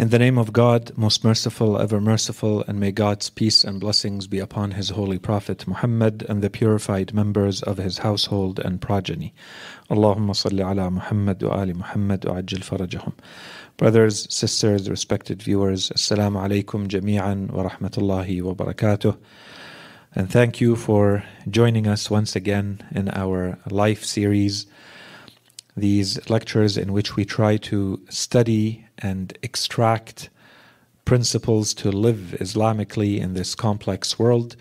In the name of God, most merciful, ever merciful, and may God's peace and blessings be upon His holy Prophet Muhammad and the purified members of his household and progeny. Allahumma salli ala Muhammad wa ali Muhammad wa ajil farajahum. Brothers, sisters, respected viewers, Assalamu alaikum jami'an wa rahmatullahi wa barakatuh. And thank you for joining us once again in our life series these lectures in which we try to study and extract principles to live Islamically in this complex world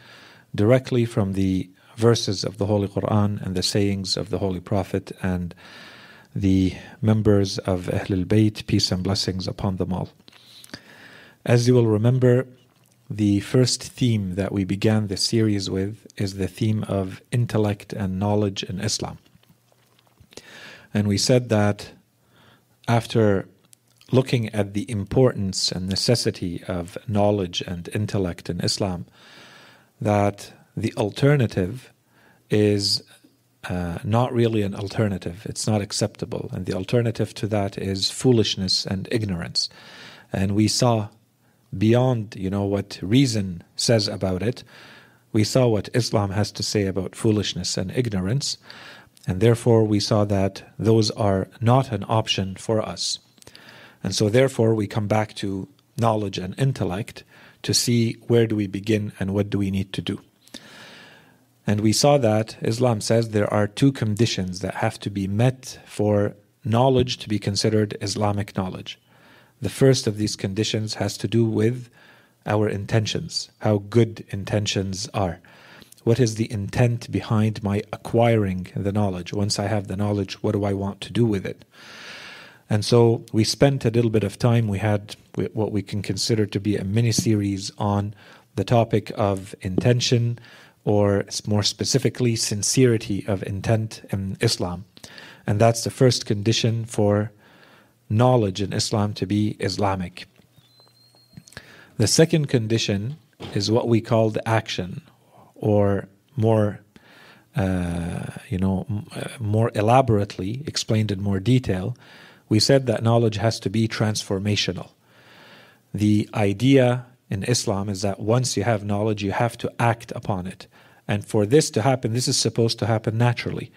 directly from the verses of the Holy Quran and the sayings of the Holy Prophet and the members of Ahlul Bayt, peace and blessings upon them all. As you will remember, the first theme that we began this series with is the theme of intellect and knowledge in Islam. And we said that after looking at the importance and necessity of knowledge and intellect in Islam, that the alternative is uh, not really an alternative. It's not acceptable. And the alternative to that is foolishness and ignorance. And we saw beyond, you know, what reason says about it, we saw what Islam has to say about foolishness and ignorance. And therefore, we saw that those are not an option for us. And so, therefore, we come back to knowledge and intellect to see where do we begin and what do we need to do. And we saw that Islam says there are two conditions that have to be met for knowledge to be considered Islamic knowledge. The first of these conditions has to do with our intentions, how good intentions are. What is the intent behind my acquiring the knowledge? Once I have the knowledge, what do I want to do with it? And so we spent a little bit of time. We had what we can consider to be a mini series on the topic of intention, or more specifically, sincerity of intent in Islam. And that's the first condition for knowledge in Islam to be Islamic. The second condition is what we call the action, or more, uh, you know, uh, more elaborately explained in more detail, we said that knowledge has to be transformational. The idea in Islam is that once you have knowledge, you have to act upon it. And for this to happen, this is supposed to happen naturally.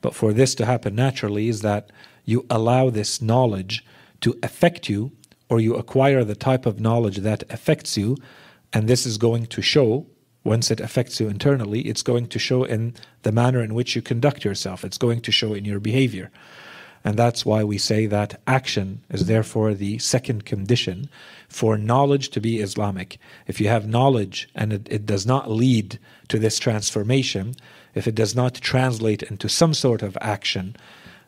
But for this to happen naturally is that you allow this knowledge to affect you, or you acquire the type of knowledge that affects you, and this is going to show once it affects you internally, it's going to show in the manner in which you conduct yourself. It's going to show in your behavior. And that's why we say that action is therefore the second condition for knowledge to be Islamic. If you have knowledge and it, it, does not lead to this transformation, if it does not translate into some sort of action,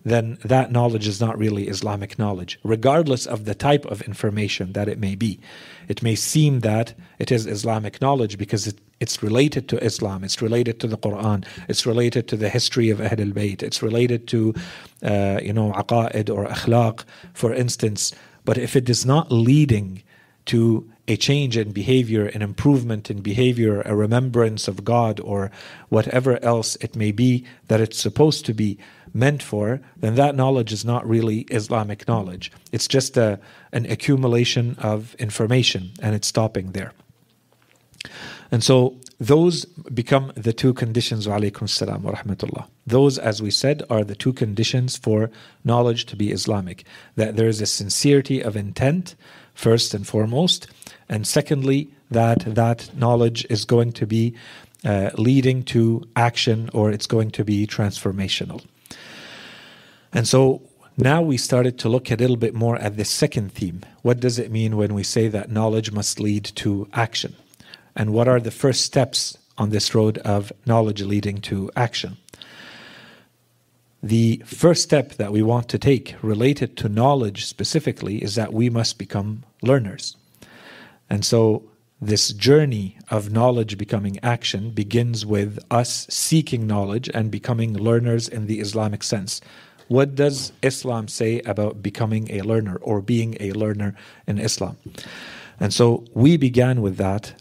then that knowledge is not really Islamic knowledge, regardless of the type of information that it may be. It may seem that it is Islamic knowledge because it, it's related to Islam, it's related to the Quran, it's related to the history of Ahl al Bayt, it's related to, uh, you know, aqa'id or akhlaq, for instance. But if it is not leading to a change in behavior, an improvement in behavior, a remembrance of God, or whatever else it may be that it's supposed to be, meant for, then that knowledge is not really Islamic knowledge. It's just a, an accumulation of information and it's stopping there. And so those become the two conditions, alaykum salam wa rahmatullah. Those, as we said, are the two conditions for knowledge to be Islamic. That there is a sincerity of intent, first and foremost, and secondly, that that knowledge is going to be uh, leading to action or it's going to be transformational. And so now we started to look a little bit more at the second theme. What does it mean when we say that knowledge must lead to action? And what are the first steps on this road of knowledge leading to action? The first step that we want to take related to knowledge specifically is that we must become learners. And so this journey of knowledge becoming action begins with us seeking knowledge and becoming learners in the Islamic sense. What does Islam say about becoming a learner or being a learner in Islam? And so we began with that.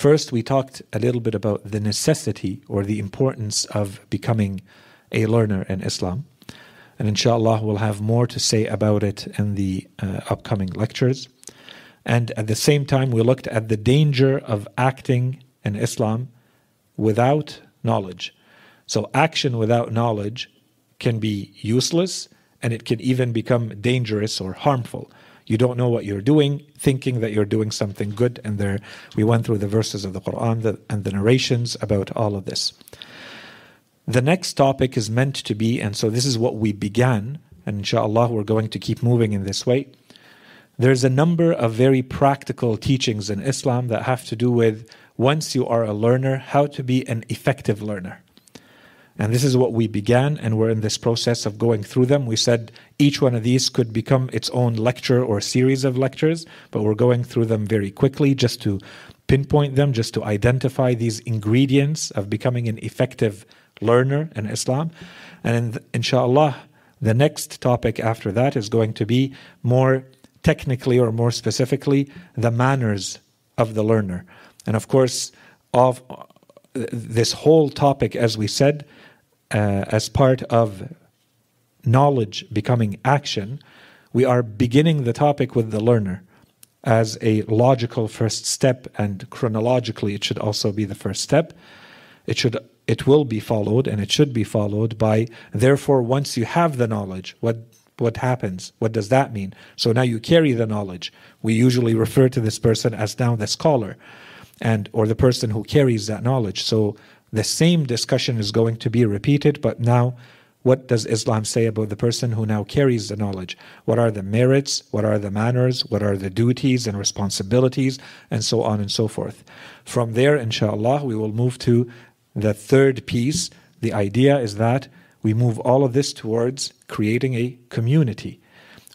First, we talked a little bit about the necessity or the importance of becoming a learner in Islam. And inshallah, we'll have more to say about it in the uh, upcoming lectures. And at the same time, we looked at the danger of acting in Islam without knowledge. So, action without knowledge can be useless and it can even become dangerous or harmful. You don't know what you're doing, thinking that you're doing something good. And there, we went through the verses of the Quran and the narrations about all of this. The next topic is meant to be, and so this is what we began, and inshallah, we're going to keep moving in this way. There's a number of very practical teachings in Islam that have to do with once you are a learner, how to be an effective learner. And this is what we began, and we're in this process of going through them. We said each one of these could become its own lecture or series of lectures, but we're going through them very quickly just to pinpoint them, just to identify these ingredients of becoming an effective learner in Islam. And inshallah, the next topic after that is going to be more technically or more specifically the manners of the learner. And of course, of this whole topic, as we said, uh, Uh, as part of knowledge becoming action, we are beginning the topic with the learner as a logical first step, and chronologically, it should also be the first step. It should it will be followed and it should be followed by therefore once you have the knowledge what what happens? What does that mean? So now you carry the knowledge. We usually refer to this person as now the scholar and or the person who carries that knowledge. So the same discussion is going to be repeated but now what does Islam say about the person who now carries the knowledge? What are the merits? What are the manners? What are the duties and responsibilities? And so on and so forth. From there, inshallah, we will move to the third piece, the idea is that we move all of this towards creating a community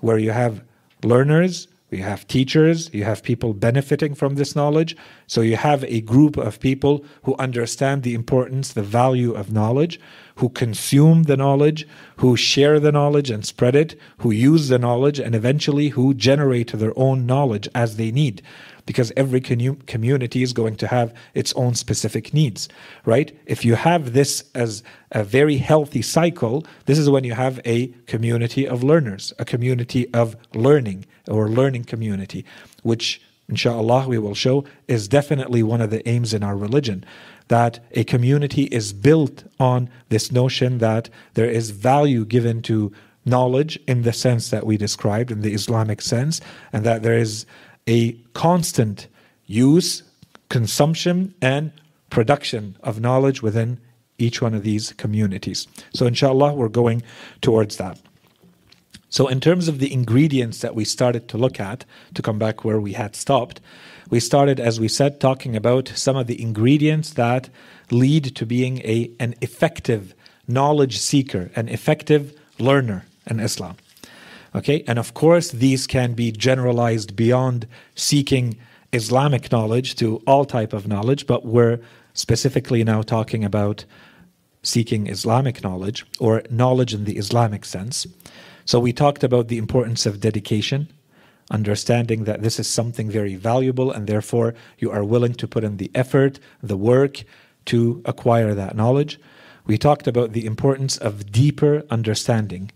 where you have learners, you have teachers, you have people benefiting from this knowledge. So you have a group of people who understand the importance, the value of knowledge, who consume the knowledge, who share the knowledge and spread it, who use the knowledge, and eventually who generate their own knowledge as they need because every community is going to have its own specific needs, right? If you have this as a very healthy cycle, this is when you have a community of learners, a community of learning or learning community, which inshallah we will show is definitely one of the aims in our religion that a community is built on this notion that there is value given to knowledge in the sense that we described in the Islamic sense and that there is a constant use, consumption, and production of knowledge within each one of these communities. So, inshallah, we're going towards that. So, in terms of the ingredients that we started to look at, to come back where we had stopped, we started, as we said, talking about some of the ingredients that lead to being a, an effective knowledge seeker, an effective learner in Islam. Okay, and of course, these can be generalized beyond seeking Islamic knowledge to all type of knowledge, but we're specifically now talking about seeking Islamic knowledge or knowledge in the Islamic sense. So we talked about the importance of dedication, understanding that this is something very valuable and therefore you are willing to put in the effort, the work to acquire that knowledge. We talked about the importance of deeper understanding.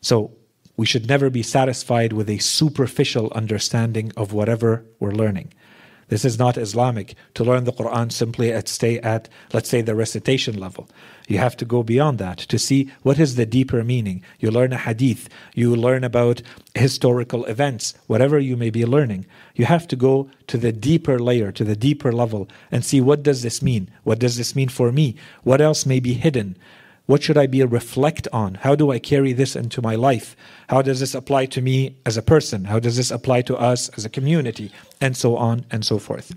So we should never be satisfied with a superficial understanding of whatever we're learning. This is not Islamic to learn the Quran simply at stay at, let's say, the recitation level. You have to go beyond that to see what is the deeper meaning. You learn a hadith, you learn about historical events, whatever you may be learning. You have to go to the deeper layer, to the deeper level, and see what does this mean? What does this mean for me? What else may be hidden? What should I be reflect on? How do I carry this into my life? How does this apply to me as a person? How does this apply to us as a community? And so on and so forth.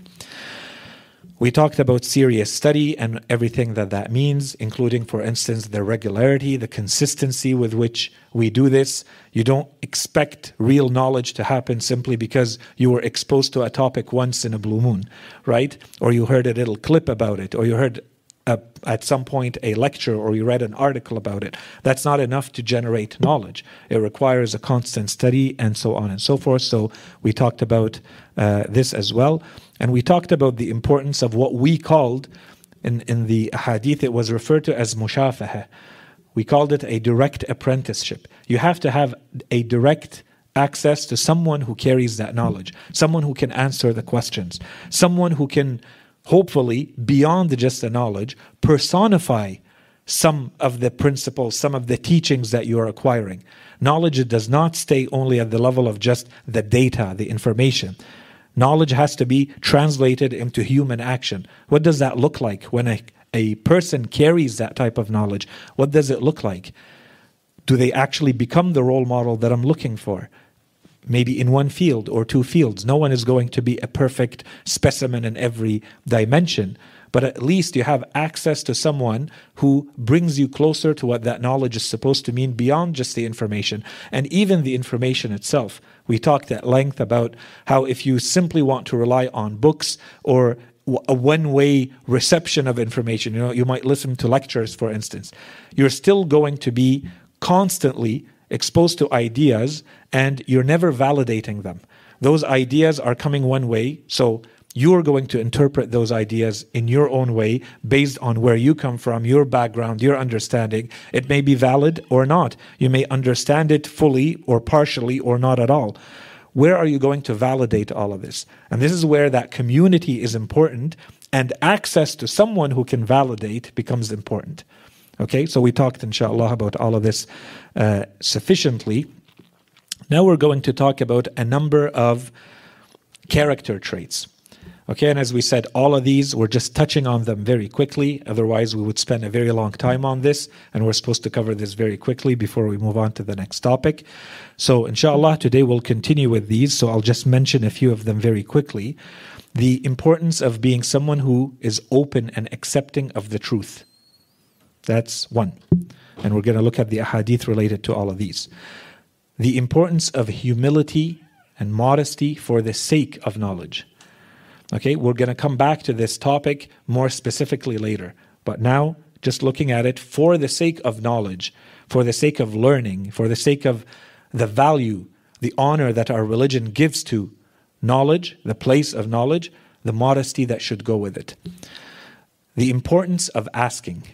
We talked about serious study and everything that that means, including, for instance, the regularity, the consistency with which we do this. You don't expect real knowledge to happen simply because you were exposed to a topic once in a blue moon, right? Or you heard a little clip about it, or you heard a, at some point a lecture or you read an article about it. That's not enough to generate knowledge. It requires a constant study and so on and so forth. So we talked about uh, this as well. And we talked about the importance of what we called in, in the hadith, it was referred to as mushafah. we called it a direct apprenticeship. You have to have a direct access to someone who carries that knowledge, someone who can answer the questions, someone who can hopefully, beyond just the knowledge, personify some of the principles, some of the teachings that you are acquiring. Knowledge does not stay only at the level of just the data, the information. Knowledge has to be translated into human action. What does that look like when a, a person carries that type of knowledge? What does it look like? Do they actually become the role model that I'm looking for? Maybe in one field or two fields. No one is going to be a perfect specimen in every dimension, but at least you have access to someone who brings you closer to what that knowledge is supposed to mean beyond just the information and even the information itself. We talked at length about how if you simply want to rely on books or a one way reception of information, you know, you might listen to lectures, for instance, you're still going to be constantly exposed to ideas and you're never validating them. Those ideas are coming one way, so you are going to interpret those ideas in your own way based on where you come from, your background, your understanding. It may be valid or not. You may understand it fully or partially or not at all. Where are you going to validate all of this? And this is where that community is important and access to someone who can validate becomes important. Okay, so we talked, inshallah, about all of this uh, sufficiently. Now we're going to talk about a number of character traits. Okay, and as we said, all of these, we're just touching on them very quickly. Otherwise, we would spend a very long time on this, and we're supposed to cover this very quickly before we move on to the next topic. So, inshallah, today we'll continue with these. So, I'll just mention a few of them very quickly. The importance of being someone who is open and accepting of the truth. That's one. And we're going to look at the ahadith related to all of these. The importance of humility and modesty for the sake of knowledge. Okay, we're going to come back to this topic more specifically later. But now, just looking at it for the sake of knowledge, for the sake of learning, for the sake of the value, the honor that our religion gives to knowledge, the place of knowledge, the modesty that should go with it. The importance of asking,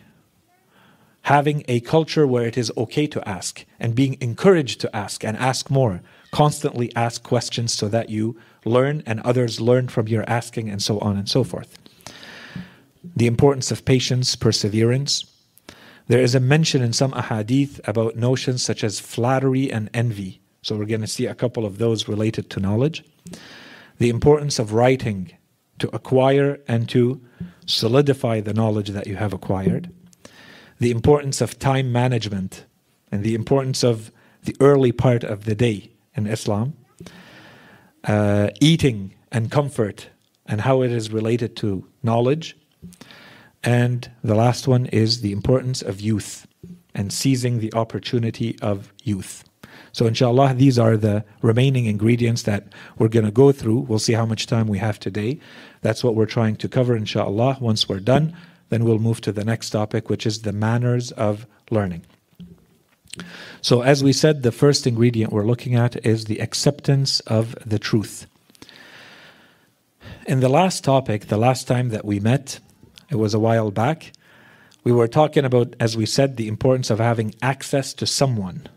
having a culture where it is okay to ask and being encouraged to ask and ask more. Constantly ask questions so that you learn and others learn from your asking, and so on and so forth. The importance of patience, perseverance. There is a mention in some ahadith about notions such as flattery and envy. So we're going to see a couple of those related to knowledge. The importance of writing to acquire and to solidify the knowledge that you have acquired. The importance of time management and the importance of the early part of the day in Islam uh, eating and comfort and how it is related to knowledge. And the last one is the importance of youth and seizing the opportunity of youth. So, inshallah, these are the remaining ingredients that we're going to go through. We'll see how much time we have today. That's what we're trying to cover, inshallah. Once we're done, then we'll move to the next topic, which is the manners of learning. So, as we said, the first ingredient we're looking at is the acceptance of the truth. In the last topic, the last time that we met, it was a while back, we were talking about, as we said, the importance of having access to someone,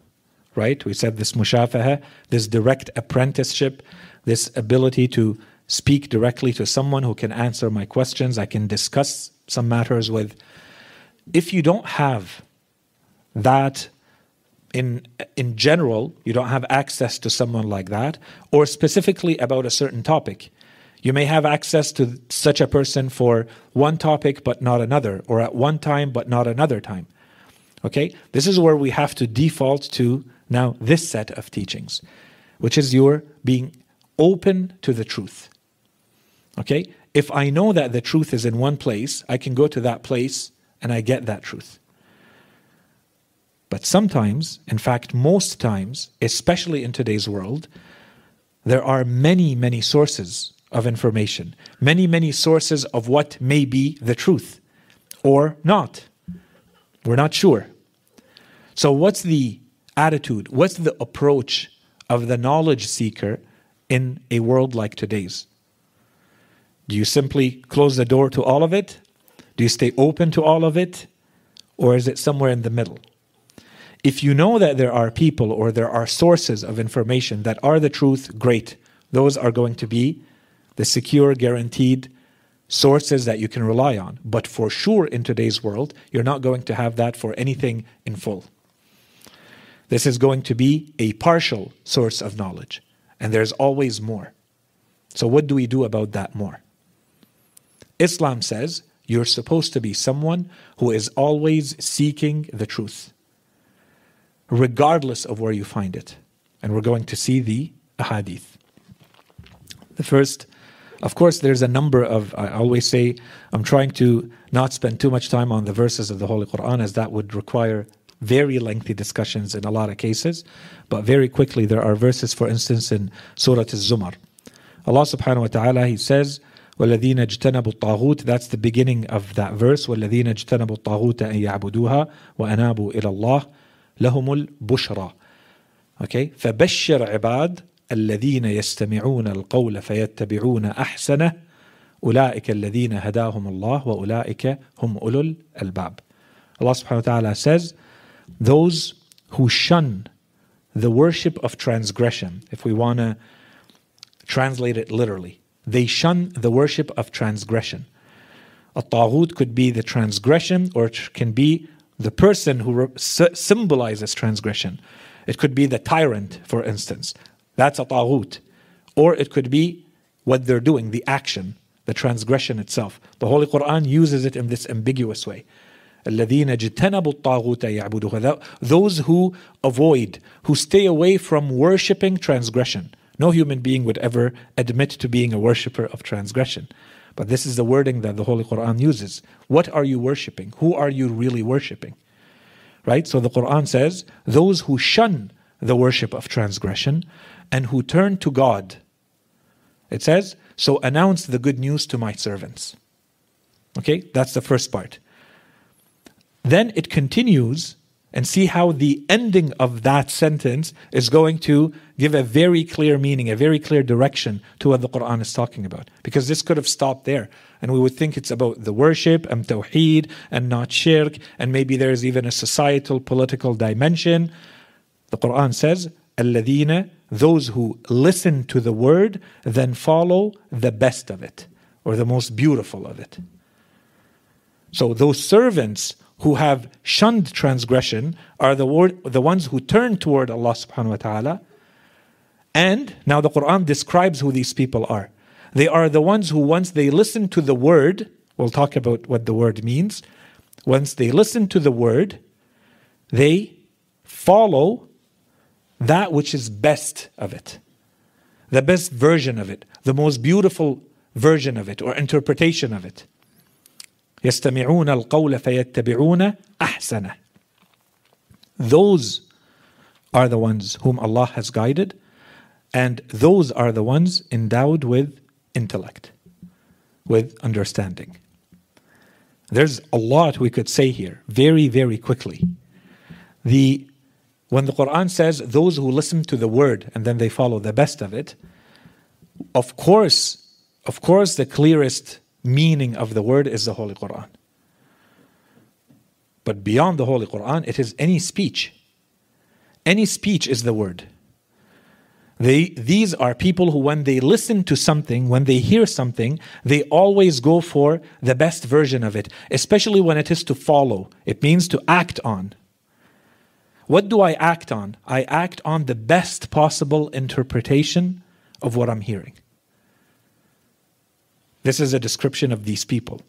right? We said this mushafaha, this direct apprenticeship, this ability to speak directly to someone who can answer my questions, I can discuss some matters with. If you don't have that in in general you don't have access to someone like that or specifically about a certain topic you may have access to such a person for one topic but not another or at one time but not another time. Okay? This is where we have to default to now this set of teachings which is your being open to the truth okay if i know that the truth is in one place i can go to that place and i get that truth but sometimes, in fact, most times, especially in today's world, there are many, many sources of information, many, many sources of what may be the truth or not. We're not sure. So, what's the attitude? What's the approach of the knowledge seeker in a world like today's? Do you simply close the door to all of it? Do you stay open to all of it? Or is it somewhere in the middle? If you know that there are people or there are sources of information that are the truth, great. Those are going to be the secure, guaranteed sources that you can rely on. But for sure, in today's world, you're not going to have that for anything in full. This is going to be a partial source of knowledge, and there's always more. So, what do we do about that more? Islam says you're supposed to be someone who is always seeking the truth, regardless of where you find it. And we're going to see the ahadith. The first of course, there's a number of, I always say, I'm trying to not spend too much time on the verses of the Holy Quran as that would require very lengthy discussions in a lot of cases. But very quickly, there are verses, for instance, in Surah Al-Zumar. Allah subhanahu wa ta'ala, He says, وَالَّذِينَ اجْتَنَبُوا الطَّاغُوتِ. That's the beginning of that verse. وَالَّذِينَ اجْتَنَبُوا الطَّاغُوتَ أَن يَعْبُدُوهَا وَأَنَابُوا إِلَى اللَّهِ. لَهُمُ الْبُشْرَى. Okay, فَبَشِّرْ عِبَادٍ الذين يستمعون القول فيتبعون أحسنه. أولئك الذين هداهم الله وأولئك هم أولو الألباب. Allah subhanahu wa ta'ala says, Those who shun the worship of transgression, if we want to translate it literally, they shun the worship of transgression. A taghut could be the transgression or it can be the person who symbolizes transgression. It could be the tyrant, for instance, that's a taghut. Or it could be what they're doing, the action, the transgression itself. The Holy Quran uses it in this ambiguous way. Those who avoid, who stay away from worshipping transgression. No human being would ever admit to being a worshipper of transgression. But this is the wording that the Holy Quran uses. What are you worshipping? Who are you really worshipping? Right? So the Quran says, those who shun the worship of transgression and who turn to God. It says, So announce the good news to my servants. Okay, that's the first part. Then it continues and see how the ending of that sentence is going to give a very clear meaning, a very clear direction to what the Quran is talking about. Because this could have stopped there. And we would think it's about the worship and tawheed and not shirk, and maybe there is even a societal, political dimension. The Quran says, Alladina, those who listen to the word, then follow the best of it, or the most beautiful of it. So those servants who have shunned transgression are the, word, the ones who turn toward Allah subhanahu wa ta'ala. And now the Quran describes who these people are. They are the ones who, once they listen to the word, we'll talk about what the word means. Once they listen to the word, they follow that which is best of it, the best version of it, the most beautiful version of it or interpretation of it. يستمعون القول فيتبعون أحسنه. Those are the ones whom Allah has guided, and those are the ones endowed with intellect, with understanding. There's a lot we could say here, very, very quickly. The when the Quran says those who listen to the word and then they follow the best of it, of course, of course, the clearest meaning of the word is the Holy Quran. But beyond the Holy Quran, it is any speech. Any speech is the word. They, these are people who, when they listen to something, when they hear something, they always go for the best version of it, especially when it is to follow. It means to act on. What do I act on? I act on the best possible interpretation of what I'm hearing. This is a description of these people.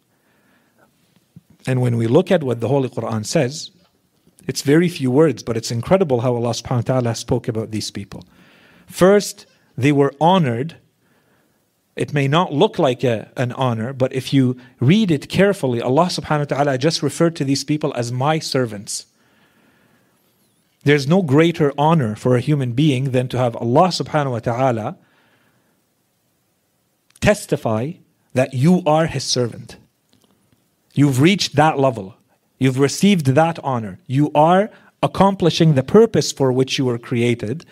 And when we look at what the Holy Quran says, it's very few words, but it's incredible how Allah subhanahu wa ta'ala spoke about these people. First, they were honored. It may not look like a, an honor, but if you read it carefully, Allah subhanahu wa ta'ala just referred to these people as my servants. There's no greater honor for a human being than to have Allah subhanahu wa ta'ala testify that you are His servant. You've reached that level. You've received that honor. You are accomplishing the purpose for which you were created.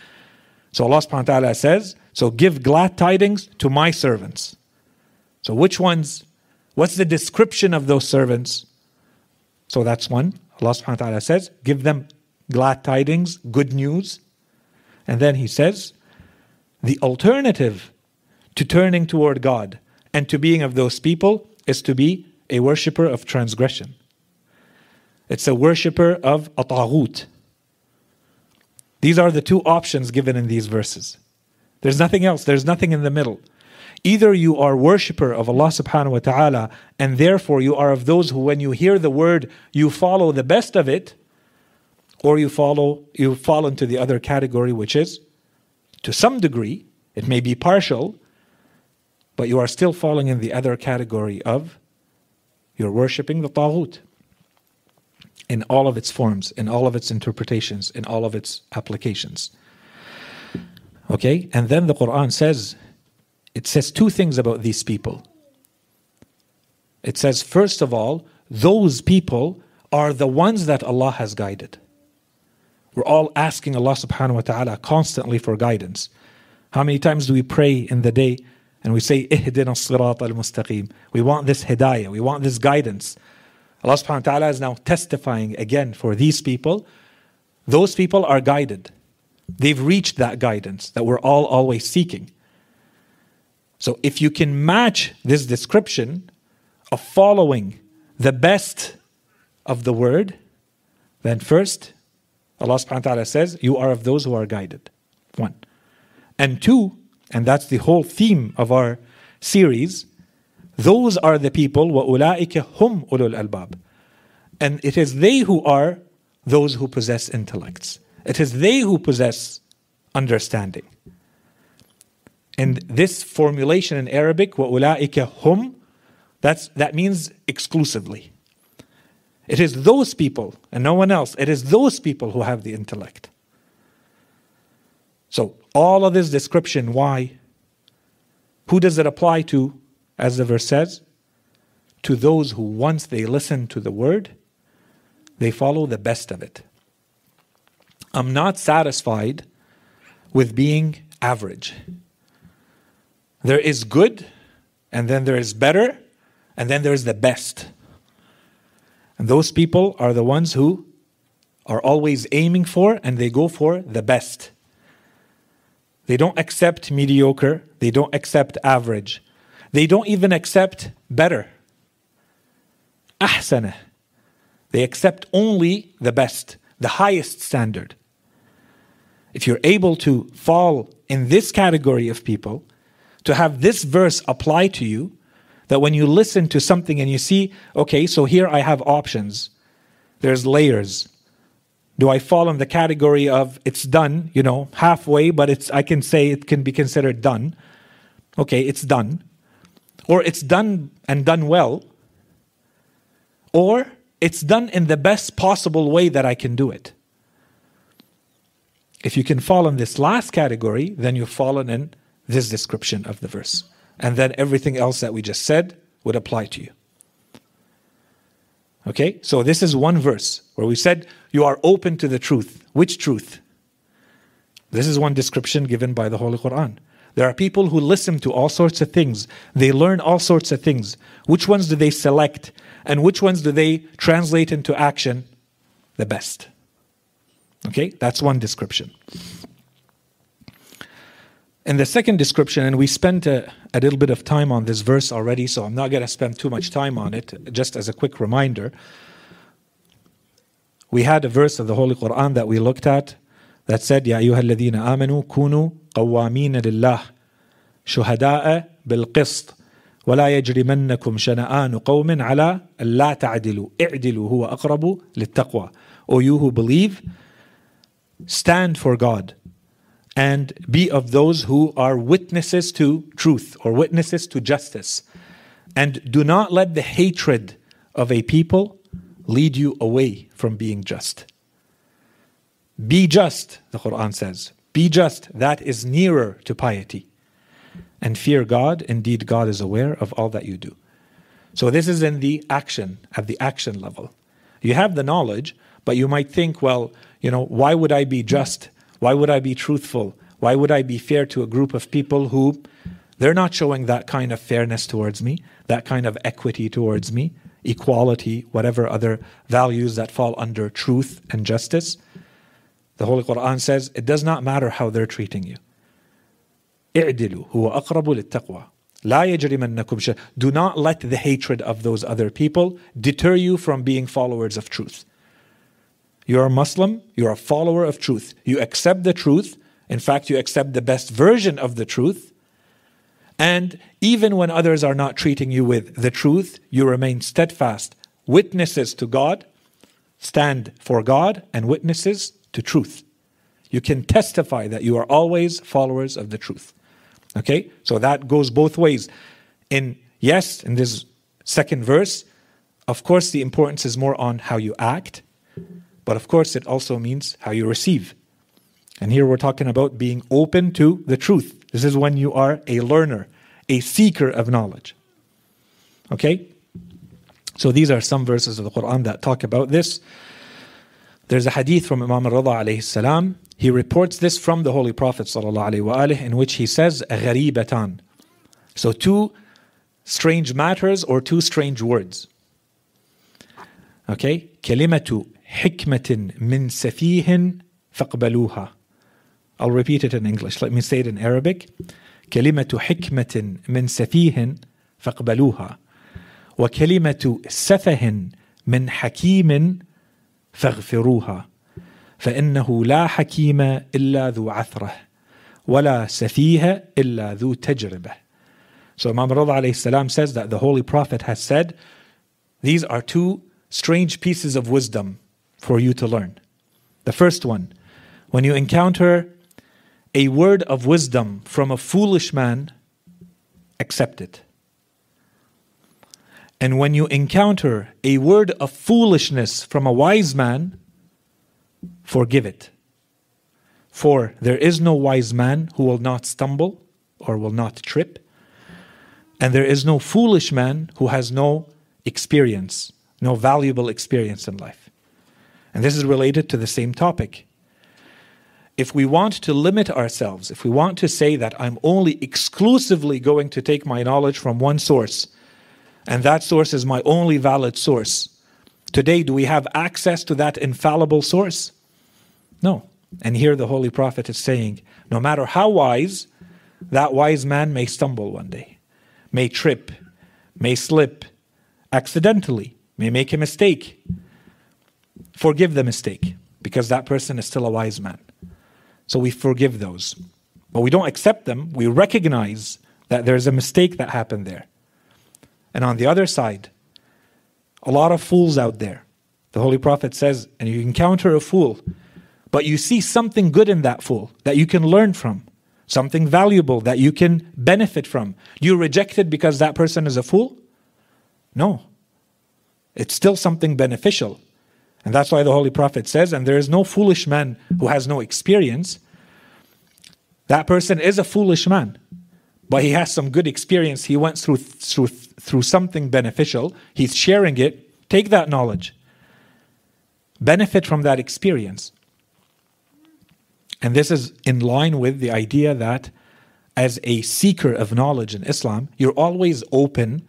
So Allah subhanahu wa ta'ala says, So give glad tidings to my servants. So which ones? What's the description of those servants? So that's one. Allah subhanahu wa ta'ala says, Give them glad tidings, good news. And then he says, the alternative to turning toward God and to being of those people is to be a worshipper of transgression. It's a worshipper of a taghut. These are the two options given in these verses. There's nothing else, there's nothing in the middle. Either you are worshipper of Allah subhanahu wa ta'ala, and therefore you are of those who, when you hear the word, you follow the best of it, or you follow you fall into the other category, which is to some degree, it may be partial, but you are still falling in the other category of you're worshipping the Taghut in all of its forms, in all of its interpretations, in all of its applications. Okay? And then the Quran says, it says two things about these people. It says, first of all, those people are the ones that Allah has guided. We're all asking Allah subhanahu wa ta'ala constantly for guidance. How many times do we pray in the day and we say? We want this hidayah, we want this guidance. Allah subhanahu wa ta'ala is now testifying again for these people. Those people are guided. They've reached that guidance that we're all always seeking. So if you can match this description of following the best of the word, then first Allah subhanahu wa ta'ala says, You are of those who are guided. One. And two, and that's the whole theme of our series, those are the people, وَأُولَٰئِكَ هُمْ أُولُو الْأَلْبَابِ And it is they who are those who possess intellects. It is they who possess understanding. And this formulation in Arabic, وَأُولَٰئِكَ هُمْ, that's, that means exclusively. It is those people and no one else. It is those people who have the intellect. So, all of this description, why? Who does it apply to, as the verse says? To those who, once they listen to the word, they follow the best of it. I'm not satisfied with being average. There is good, and then there is better, and then there is the best. And those people are the ones who are always aiming for and they go for the best. They don't accept mediocre, they don't accept average, they don't even accept better. Ahsana. They accept only the best, the highest standard. If you're able to fall in this category of people, to have this verse apply to you, that when you listen to something and you see, okay, so here I have options, there's layers. Do I fall in the category of it's done, you know, halfway, but it's I can say it can be considered done. Okay, it's done. Or it's done and done well. Or it's done in the best possible way that I can do it. If you can fall in this last category, then you've fallen in this description of the verse and then everything else that we just said would apply to you. Okay, so this is one verse where we said you are open to the truth. Which truth? This is one description given by the Holy Quran. There are people who listen to all sorts of things, they learn all sorts of things. Which ones do they select, and which ones do they translate into action? The best. Okay, that's one description. In the second description, and we spent a, a, little bit of time on this verse already, so I'm not going to spend too much time on it, just as a quick reminder We had a verse of the Holy Quran that we looked at that said, Ya أيها الذين آمنوا كونوا قوامين لله شهداء بالقسط ولا يجرمنكم شنآن قوم على لا تعدلوا اعدلوا هو أقرب للتقوى O you who believe, stand for God and be of those who are witnesses to truth or witnesses to justice. And do not let the hatred of a people lead you away from being just. Be just, the Quran says. Be just, that is nearer to piety. And fear God, indeed, God is aware of all that you do. So, this is in the action, at the action level. You have the knowledge, but you might think, well, you know, why would I be just? Why would I be truthful? Why would I be fair to a group of people who they're not showing that kind of fairness towards me, that kind of equity towards me, equality, whatever other values that fall under truth and justice? The Holy Quran says it does not matter how they're treating you. اعدلوا هو أقرب للتقوى لا يجرمنكم شيء. Do not let the hatred of those other people deter you from being followers of truth. You're a Muslim, you're a follower of truth. You accept the truth. In fact, you accept the best version of the truth. and even when others are not treating you with the truth, you remain steadfast, witnesses to God, stand for God, and witnesses to truth. You can testify that you are always followers of the truth. Okay? So that goes both ways. In yes, in this second verse, of course the importance is more on how you act, but of course it also means how you receive. And here we're talking about being open to the truth. This is when you are a learner, a seeker of knowledge. Okay? So these are some verses of the Quran that talk about this. There's a hadith from Imam al-Rida alayhi salam. He reports this from the Holy Prophet sallallahu alayhi wa in which he says, غريبتان. So two strange matters or two strange words. Okay? كلمة حكمة من سفيه فاقبلوها. I'll repeat it in English. Let me say it in Arabic. كلمة حكمة من سفيه فاقبلوها وكلمة سفه من حكيم فاغفروها فإنه لا حكيم إلا ذو عثرة ولا سفيه إلا ذو تجربة So Imam Rada alayhi salam says that the Holy Prophet has said, these are two strange pieces of wisdom for you to learn. The first one, when you encounter a word of wisdom from a foolish man, accept it. And when you encounter a word of foolishness from a wise man, forgive it. For there is no wise man who will not stumble or will not trip, and there is no foolish man who has no experience, no valuable experience in life. And this is related to the same topic. If we want to limit ourselves, if we want to say that I'm only exclusively going to take my knowledge from one source, and that source is my only valid source, today do we have access to that infallible source? No. And here the Holy Prophet is saying, no matter how wise, that wise man may stumble one day may trip, may slip accidentally, may make a mistake. Forgive the mistake because that person is still a wise man. So we forgive those. But we don't accept them. We recognize that there's a mistake that happened there. And on the other side, a lot of fools out there. The Holy Prophet says, and you encounter a fool, but you see something good in that fool that you can learn from something valuable that you can benefit from. Do you reject it because that person is a fool? No. It's still something beneficial. And that's why the Holy Prophet says, and there is no foolish man who has no experience. That person is a foolish man, but he has some good experience. He went through, through, through something beneficial. He's sharing it. Take that knowledge, benefit from that experience. And this is in line with the idea that as a seeker of knowledge in Islam, you're always open.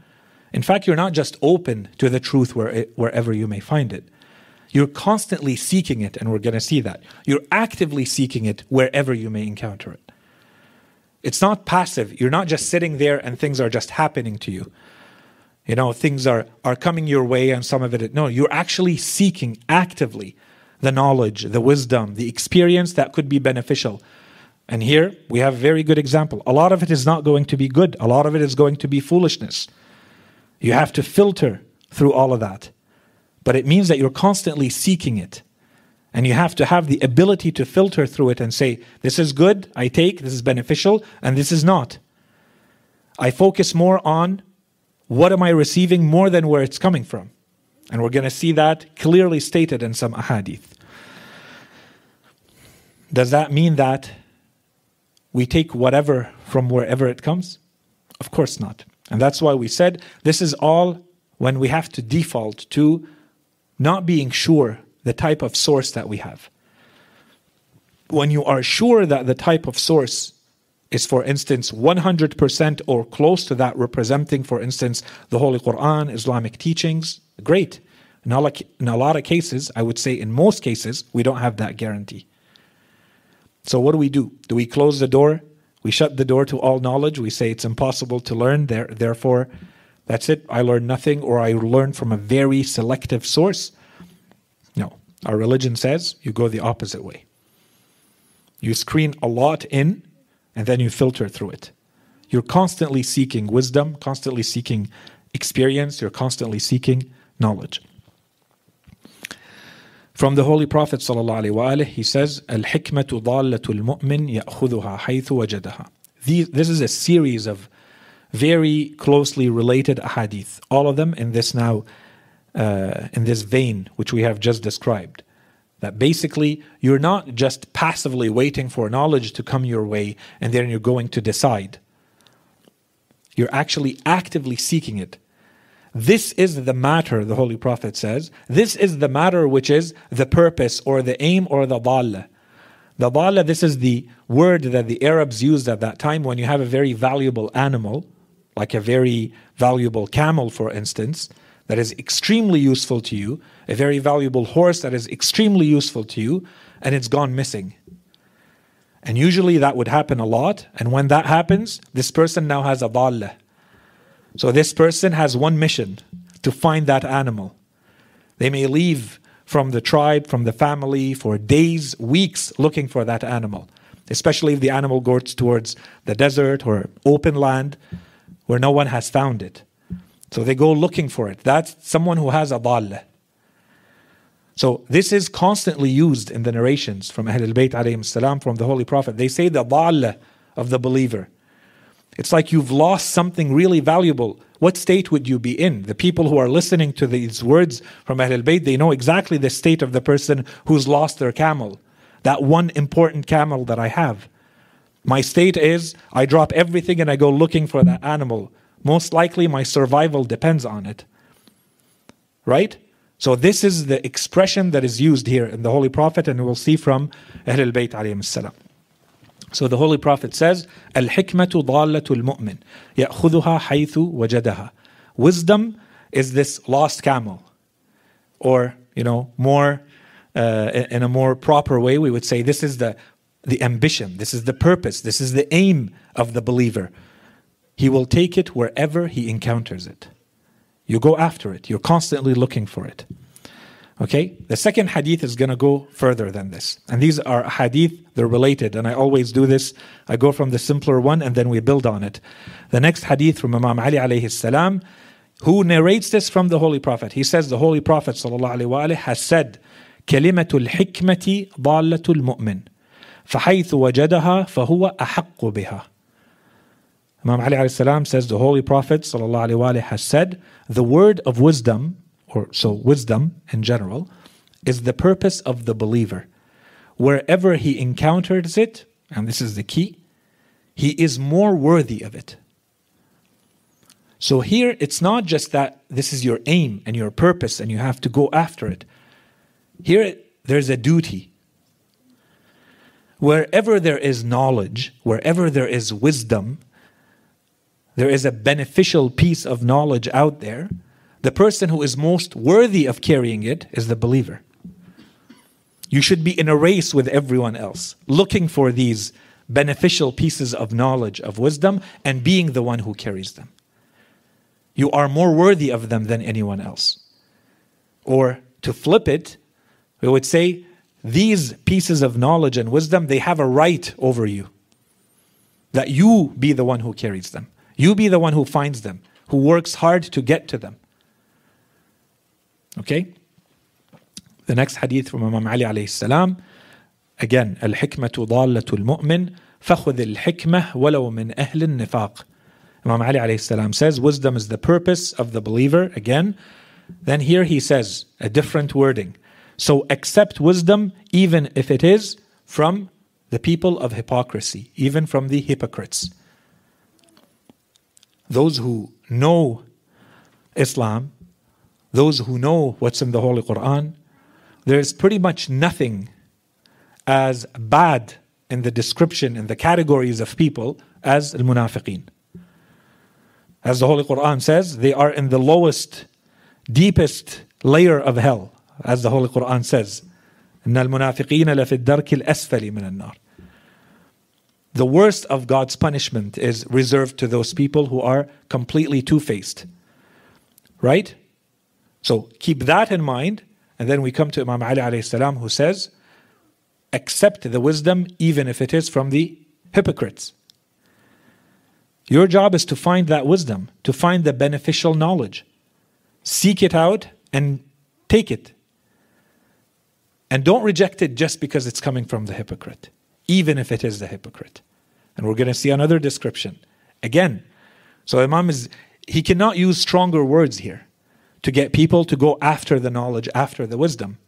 In fact, you're not just open to the truth where wherever you may find it. You're constantly seeking it, and we're going to see that. You're actively seeking it wherever you may encounter it. It's not passive. You're not just sitting there and things are just happening to you. You know, things are, are coming your way and some of it. No, you're actually seeking actively the knowledge, the wisdom, the experience that could be beneficial. And here we have a very good example. A lot of it is not going to be good, a lot of it is going to be foolishness. You have to filter through all of that. But it means that you're constantly seeking it. And you have to have the ability to filter through it and say, this is good, I take, this is beneficial, and this is not. I focus more on what am I receiving more than where it's coming from. And we're going to see that clearly stated in some ahadith. Does that mean that we take whatever from wherever it comes? Of course not. And that's why we said this is all when we have to default to not being sure the type of source that we have. When you are sure that the type of source is, for instance, 100% or close to that, representing, for instance, the Holy Quran, Islamic teachings, great. In a, lot of cases, I would say in most cases, we don't have that guarantee. So, what do we do? Do we close the door? We shut the door to all knowledge. We say it's impossible to learn, there, therefore, that's it. I learn nothing, or I learn from a very selective source. No. Our religion says you go the opposite way. You screen a lot in, and then you filter through it. You're constantly seeking wisdom, constantly seeking experience, you're constantly seeking knowledge. From the Holy Prophet ﷺ, he says, Al-hikmatu dhalatul mu'min ya'khudhuha haythu wajadaha. This is a series of very closely related hadith, all of them in this now, uh, in this vein which we have just described. That basically you're not just passively waiting for knowledge to come your way and then you're going to decide. You're actually actively seeking it. This is the matter, the Holy Prophet says. This is the matter which is the purpose or the aim or the dalla. The dalla, this is the word that the Arabs used at that time when you have a very valuable animal, like a very valuable camel, for instance, that is extremely useful to you, a very valuable horse that is extremely useful to you, and it's gone missing. And usually that would happen a lot. And when that happens, this person now has a dalla. So this person has one mission to find that animal. They may leave from the tribe, from the family for days, weeks looking for that animal, especially if the animal goes towards the desert or open land where no one has found it. So they go looking for it. That's someone who has a dalla. So this is constantly used in the narrations from Ahl al-Bayt alayhim from the Holy Prophet. They say the dalla of the believer. It's like you've lost something really valuable. What state would you be in? The people who are listening to these words from Ahl al-Bayt, they know exactly the state of the person who's lost their camel. That one important camel that I have. My state is I drop everything and I go looking for that animal. Most likely my survival depends on it. Right? So this is the expression that is used here in the Holy Prophet and we'll see from Ahl salam. So the Holy Prophet says, Al-hikmatu dhalatul mu'min, ya'khudhuha haythu wajadaha. Wisdom is this lost camel. Or, you know, more, uh, in a more proper way, we would say this is the, the ambition, this is the purpose, this is the aim of the believer. He will take it wherever he encounters it. You go after it, you're constantly looking for it. Okay, the second hadith is going to go further than this. And these are hadith, they're related. And I always do this. I go from the simpler one and then we build on it. The next hadith from Imam Ali alayhi salam, who narrates this from the Holy Prophet. He says, The Holy Prophet sallallahu has said, كلمة الحكمة ضالة المؤمن فحيث وجدها فهو أحق بها Imam Ali alayhi salam says, The Holy Prophet sallallahu has said, The word of wisdom or so wisdom in general, is the purpose of the believer. Wherever he encounters it, and this is the key, he is more worthy of it. So here it's not just that this is your aim and your purpose and you have to go after it. Here there's a duty. Wherever there is knowledge, wherever there is wisdom, there is a beneficial piece of knowledge out there the person who is most worthy of carrying it is the believer. You should be in a race with everyone else, looking for these beneficial pieces of knowledge, of wisdom, and being the one who carries them. You are more worthy of them than anyone else. Or to flip it, we would say these pieces of knowledge and wisdom, they have a right over you. That you be the one who carries them. You be the one who finds them, who works hard to get to them. Okay? The next hadith from Imam Ali alayhi salam, again, الحكمة ضالة المؤمن فخذ الحكمة ولو من أهل النفاق. Imam Ali alayhi salam says, wisdom is the purpose of the believer, again. Then here he says, a different wording. So accept wisdom even if it is from the people of hypocrisy, even from the hypocrites. Those who know Islam, those who know what's in the Holy Quran, there's pretty much nothing as bad in the description in the categories of people as al munafiqeen. As the Holy Quran says, they are in the lowest, deepest layer of hell, as the Holy Quran says. إن المنافقين لفي الدرك الأسفل من النار. the worst of God's punishment is reserved to those people who are completely two faced. Right? So keep that in mind. And then we come to Imam Ali alayhi salam who says, accept the wisdom even if it is from the hypocrites. Your job is to find that wisdom, to find the beneficial knowledge. Seek it out and take it. And don't reject it just because it's coming from the hypocrite, even if it is the hypocrite. And we're going to see another description. Again, so Imam is, he cannot use stronger words here to get people to go after the knowledge, after the wisdom.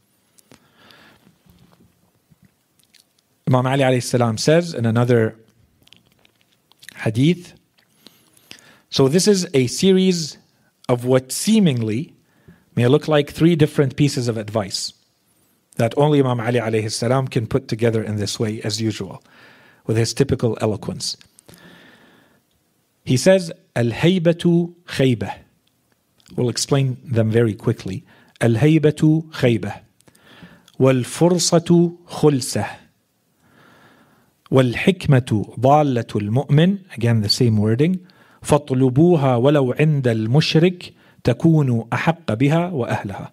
Imam Ali alayhi salam says in another hadith. So this is a series of what seemingly may look like three different pieces of advice that only Imam Ali alayhi salam can put together in this way as usual with his typical eloquence. He says, Al-haybatu khaybah. We'll explain them very quickly. Al-haybatu khaybah. Wal-fursatu khulsah. والحكمة ضالة المؤمن again the same wording فاطلبوها ولو عند المشرك تكون أحق بها وأهلها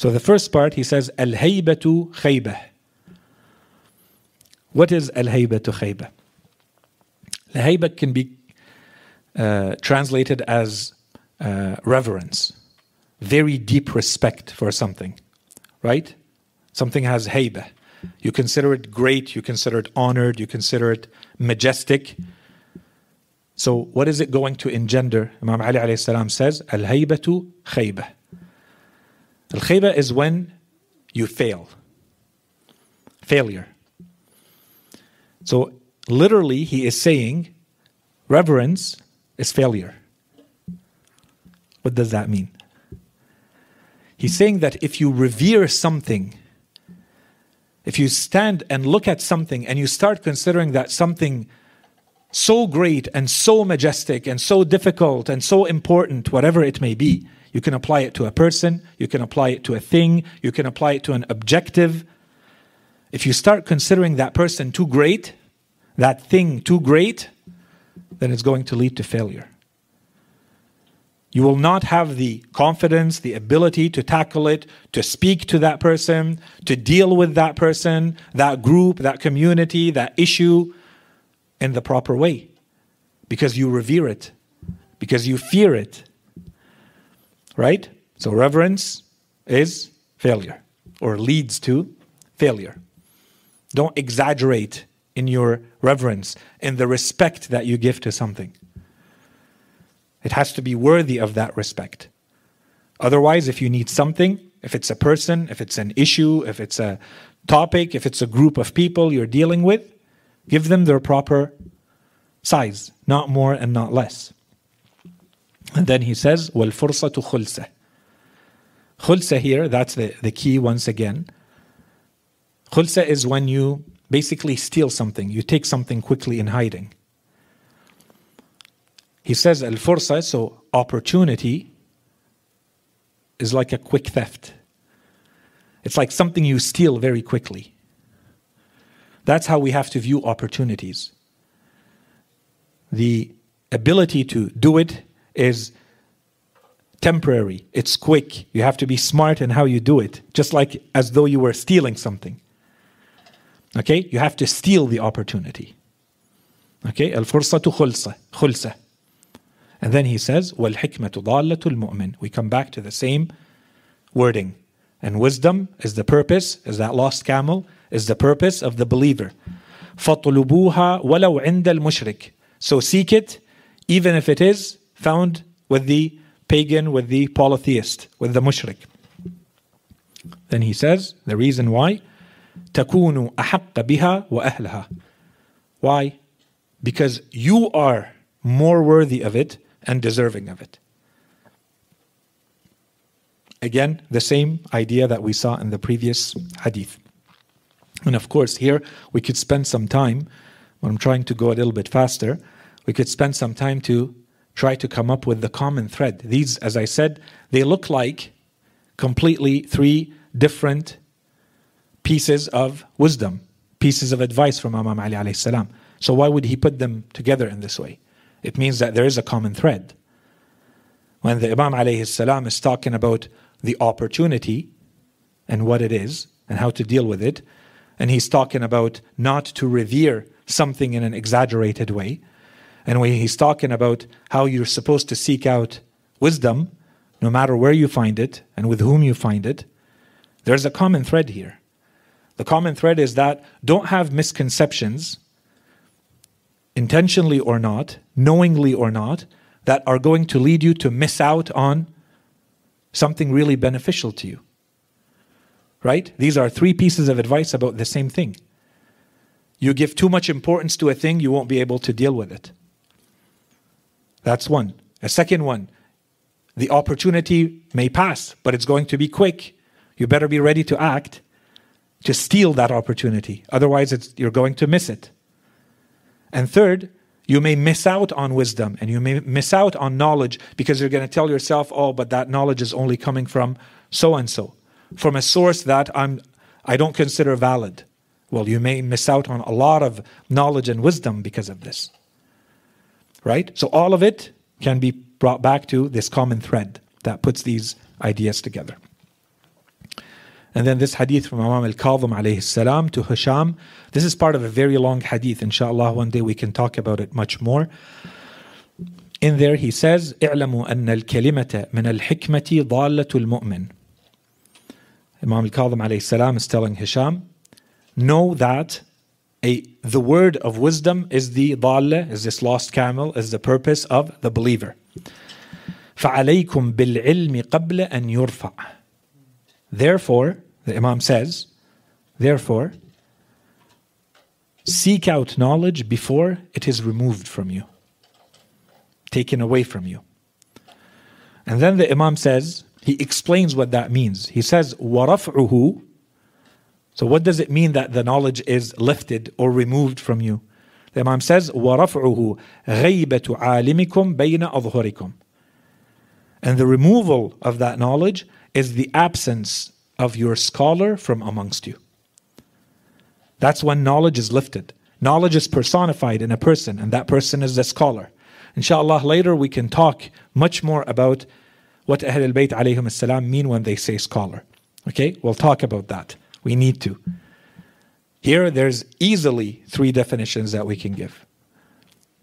So the first part, he says, Al-haybatu khaybah. What is Al-haybatu khaybah? Al-haybah can be uh, translated as uh, reverence, very deep respect for something, right? Something has haybah. You consider it great, you consider it honored, you consider it majestic. So, what is it going to engender? Imam Ali alayhi salam says, Al haybatu khaybah. Al khayba is when you fail. Failure. So, literally, he is saying reverence is failure. What does that mean? He's saying that if you revere something, if you stand and look at something and you start considering that something so great and so majestic and so difficult and so important, whatever it may be, you can apply it to a person, you can apply it to a thing, you can apply it to an objective. If you start considering that person too great, that thing too great, then it's going to lead to failure. You will not have the confidence, the ability to tackle it, to speak to that person, to deal with that person, that group, that community, that issue in the proper way because you revere it, because you fear it. Right? So, reverence is failure or leads to failure. Don't exaggerate in your reverence, in the respect that you give to something. It has to be worthy of that respect. Otherwise, if you need something, if it's a person, if it's an issue, if it's a topic, if it's a group of people you're dealing with, give them their proper size, not more and not less. And then he says, وَالْفُرْصَةُ خُلْسَةٌ Khulsa here, that's the, the key once again. Khulsa is when you basically steal something, you take something quickly in hiding. He says al fursa, so opportunity is like a quick theft. It's like something you steal very quickly. That's how we have to view opportunities. The ability to do it is temporary, it's quick. You have to be smart in how you do it, just like as though you were stealing something. Okay? You have to steal the opportunity. Okay? Al fursatu khulsa. khulsa. And then he says, وَالْحِكْمَةُ ضَالَّةُ الْمُؤْمِنِ We come back to the same wording. And wisdom is the purpose, is that lost camel, is the purpose of the believer. فَطُلُبُوهَا وَلَوْ عِنْدَ الْمُشْرِكِ So seek it, even if it is found with the pagan, with the polytheist, with the mushrik. Then he says, the reason why, تَكُونُ أَحَقَّ بِهَا وَأَهْلَهَا Why? Because you are more worthy of it and deserving of it. Again, the same idea that we saw in the previous hadith. And of course, here we could spend some time, when I'm trying to go a little bit faster, we could spend some time to try to come up with the common thread. These, as I said, they look like completely three different pieces of wisdom, pieces of advice from Imam Ali alayhi salam. So why would he put them together in this way? It means that there is a common thread. When the Imam alayhi salam is talking about the opportunity and what it is and how to deal with it, and he's talking about not to revere something in an exaggerated way, and when he's talking about how you're supposed to seek out wisdom, no matter where you find it and with whom you find it, there's a common thread here. The common thread is that don't have misconceptions, intentionally or not, knowingly or not, that are going to lead you to miss out on something really beneficial to you. Right? These are three pieces of advice about the same thing. You give too much importance to a thing, you won't be able to deal with it. That's one. A second one, the opportunity may pass, but it's going to be quick. You better be ready to act to steal that opportunity. Otherwise, you're going to miss it. And third, you may miss out on wisdom and you may miss out on knowledge because you're going to tell yourself, oh, but that knowledge is only coming from so and so, from a source that I'm, I don't consider valid. Well, you may miss out on a lot of knowledge and wisdom because of this Right? So, all of it can be brought back to this common thread that puts these ideas together. And then this hadith from Imam al-Kadhim alayhi salam to Hisham. This is part of a very long hadith. Inshallah, one day we can talk about it much more. In there he says, اعلموا أن الكلمة من الحكمة ضالة المؤمن. Imam al-Kadhim alayhi salam is telling Hisham, know that a, the word of wisdom is the ضالة, is this lost camel, is the purpose of the believer. فعليكم بالعلم قبل أن يرفع. Therefore, the Imam says, therefore, seek out knowledge before it is removed from you, taken away from you. And then the Imam says, he explains what that means. He says, وَرَفْعُهُ So what does it mean that the knowledge is lifted or removed from you? The Imam says, وَرَفْعُهُ غَيْبَةُ عَالِمِكُمْ بَيْنَ أَظْهُرِكُمْ And the removal of that knowledge is the absence of your scholar from amongst you. That's when knowledge is lifted. Knowledge is personified in a person, and that person is the scholar. Inshallah, later we can talk much more about what Ahl al Bayt alayhim salam mean when they say scholar. Okay, we'll talk about that. We need to. Here, there's easily three definitions that we can give.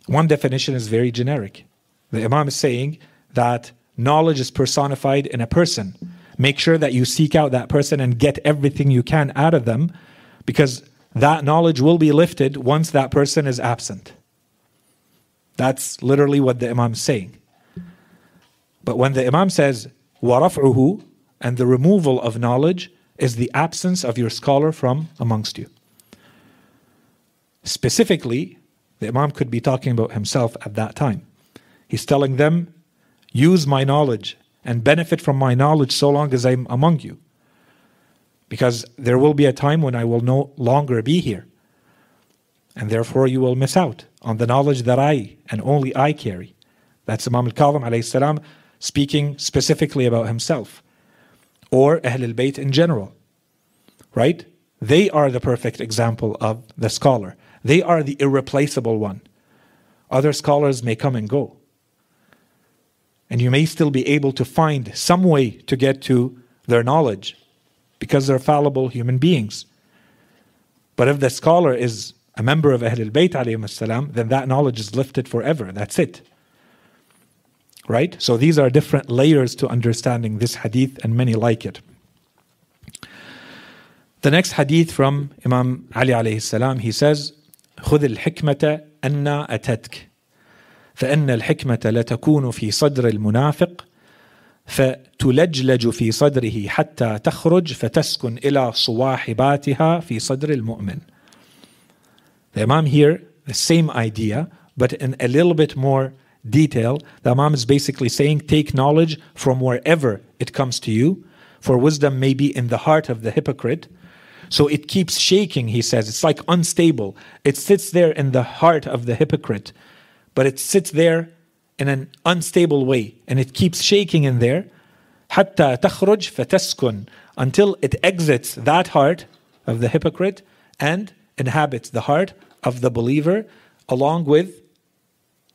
One definition is very generic. The Imam is saying that knowledge is personified in a person. Make sure that you seek out that person and get everything you can out of them because that knowledge will be lifted once that person is absent. That's literally what the Imam is saying. But when the Imam says, وَرَفْعُهُ and the removal of knowledge is the absence of your scholar from amongst you. Specifically, the Imam could be talking about himself at that time. He's telling them, use my knowledge and benefit from my knowledge so long as I'm among you. Because there will be a time when I will no longer be here. And therefore you will miss out on the knowledge that I and only I carry. That's Imam al-Kadhim salam speaking specifically about himself. Or Ahl al-Bayt in general. Right? They are the perfect example of the scholar. They are the irreplaceable one. Other scholars may come and go. And you may still be able to find some way to get to their knowledge because they're fallible human beings. But if the scholar is a member of Ahlul Bayt, salam, then that knowledge is lifted forever. That's it. Right? So these are different layers to understanding this hadith and many like it. The next hadith from Imam Ali alayhi salam, he says, خذ الحكمة أن أتتك فإن الحكمة لتكون في صدر المنافق فتلجلج في صدره حتى تخرج فتسكن إلى صواحباتها في صدر المؤمن. The Imam here, the same idea, but in a little bit more detail. The Imam is basically saying, take knowledge from wherever it comes to you, for wisdom may be in the heart of the hypocrite. So it keeps shaking, he says. It's like unstable. It sits there in the heart of the hypocrite but it sits there in an unstable way and it keeps shaking in there حتى تخرج فتسكن until it exits that heart of the hypocrite and inhabits the heart of the believer along with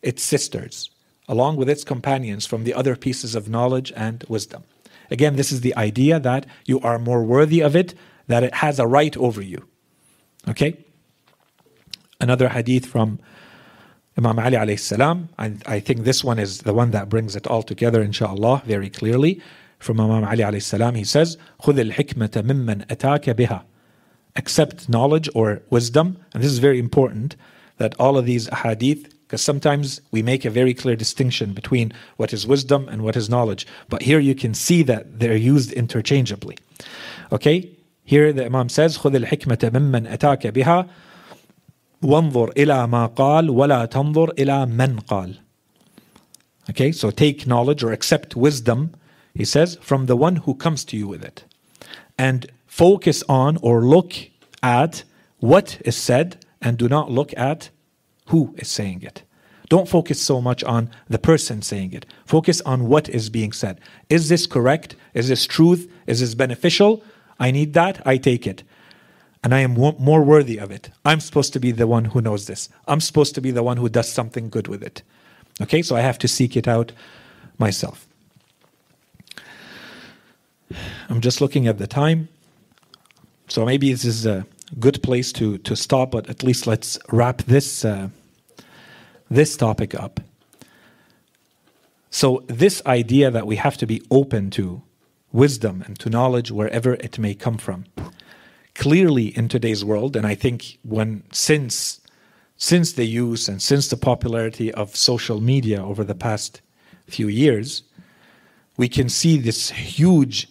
its sisters, along with its companions from the other pieces of knowledge and wisdom. Again, this is the idea that you are more worthy of it, that it has a right over you. Okay? Another hadith from Imam Ali alayhi salam. I, I think this one is the one that brings it all together, inshallah, very clearly. From Imam Ali alayhi salam, he says, خُذِ الْحِكْمَةَ مِمَّنْ أَتَاكَ بِهَا Accept knowledge or wisdom. And this is very important that all of these hadith, because sometimes we make a very clear distinction between what is wisdom and what is knowledge. But here you can see that they're used interchangeably. Okay? Here the Imam says, خُذِ الْحِكْمَةَ مِمَّنْ أَتَاكَ بِهَا وانظر إلى ما قال ولا تنظر إلى من قال. Okay, so take knowledge or accept wisdom, he says, from the one who comes to you with it. And focus on or look at what is said and do not look at who is saying it. Don't focus so much on the person saying it. Focus on what is being said. Is this correct? Is this truth? Is this beneficial? I need that. I take it and I am more worthy of it. I'm supposed to be the one who knows this. I'm supposed to be the one who does something good with it. Okay, so I have to seek it out myself. I'm just looking at the time. So maybe this is a good place to, to stop, but at least let's wrap this, uh, this topic up. So, this idea that we have to be open to wisdom and to knowledge wherever it may come from clearly in today's world, and I think when since since the use and since the popularity of social media over the past few years, we can see this huge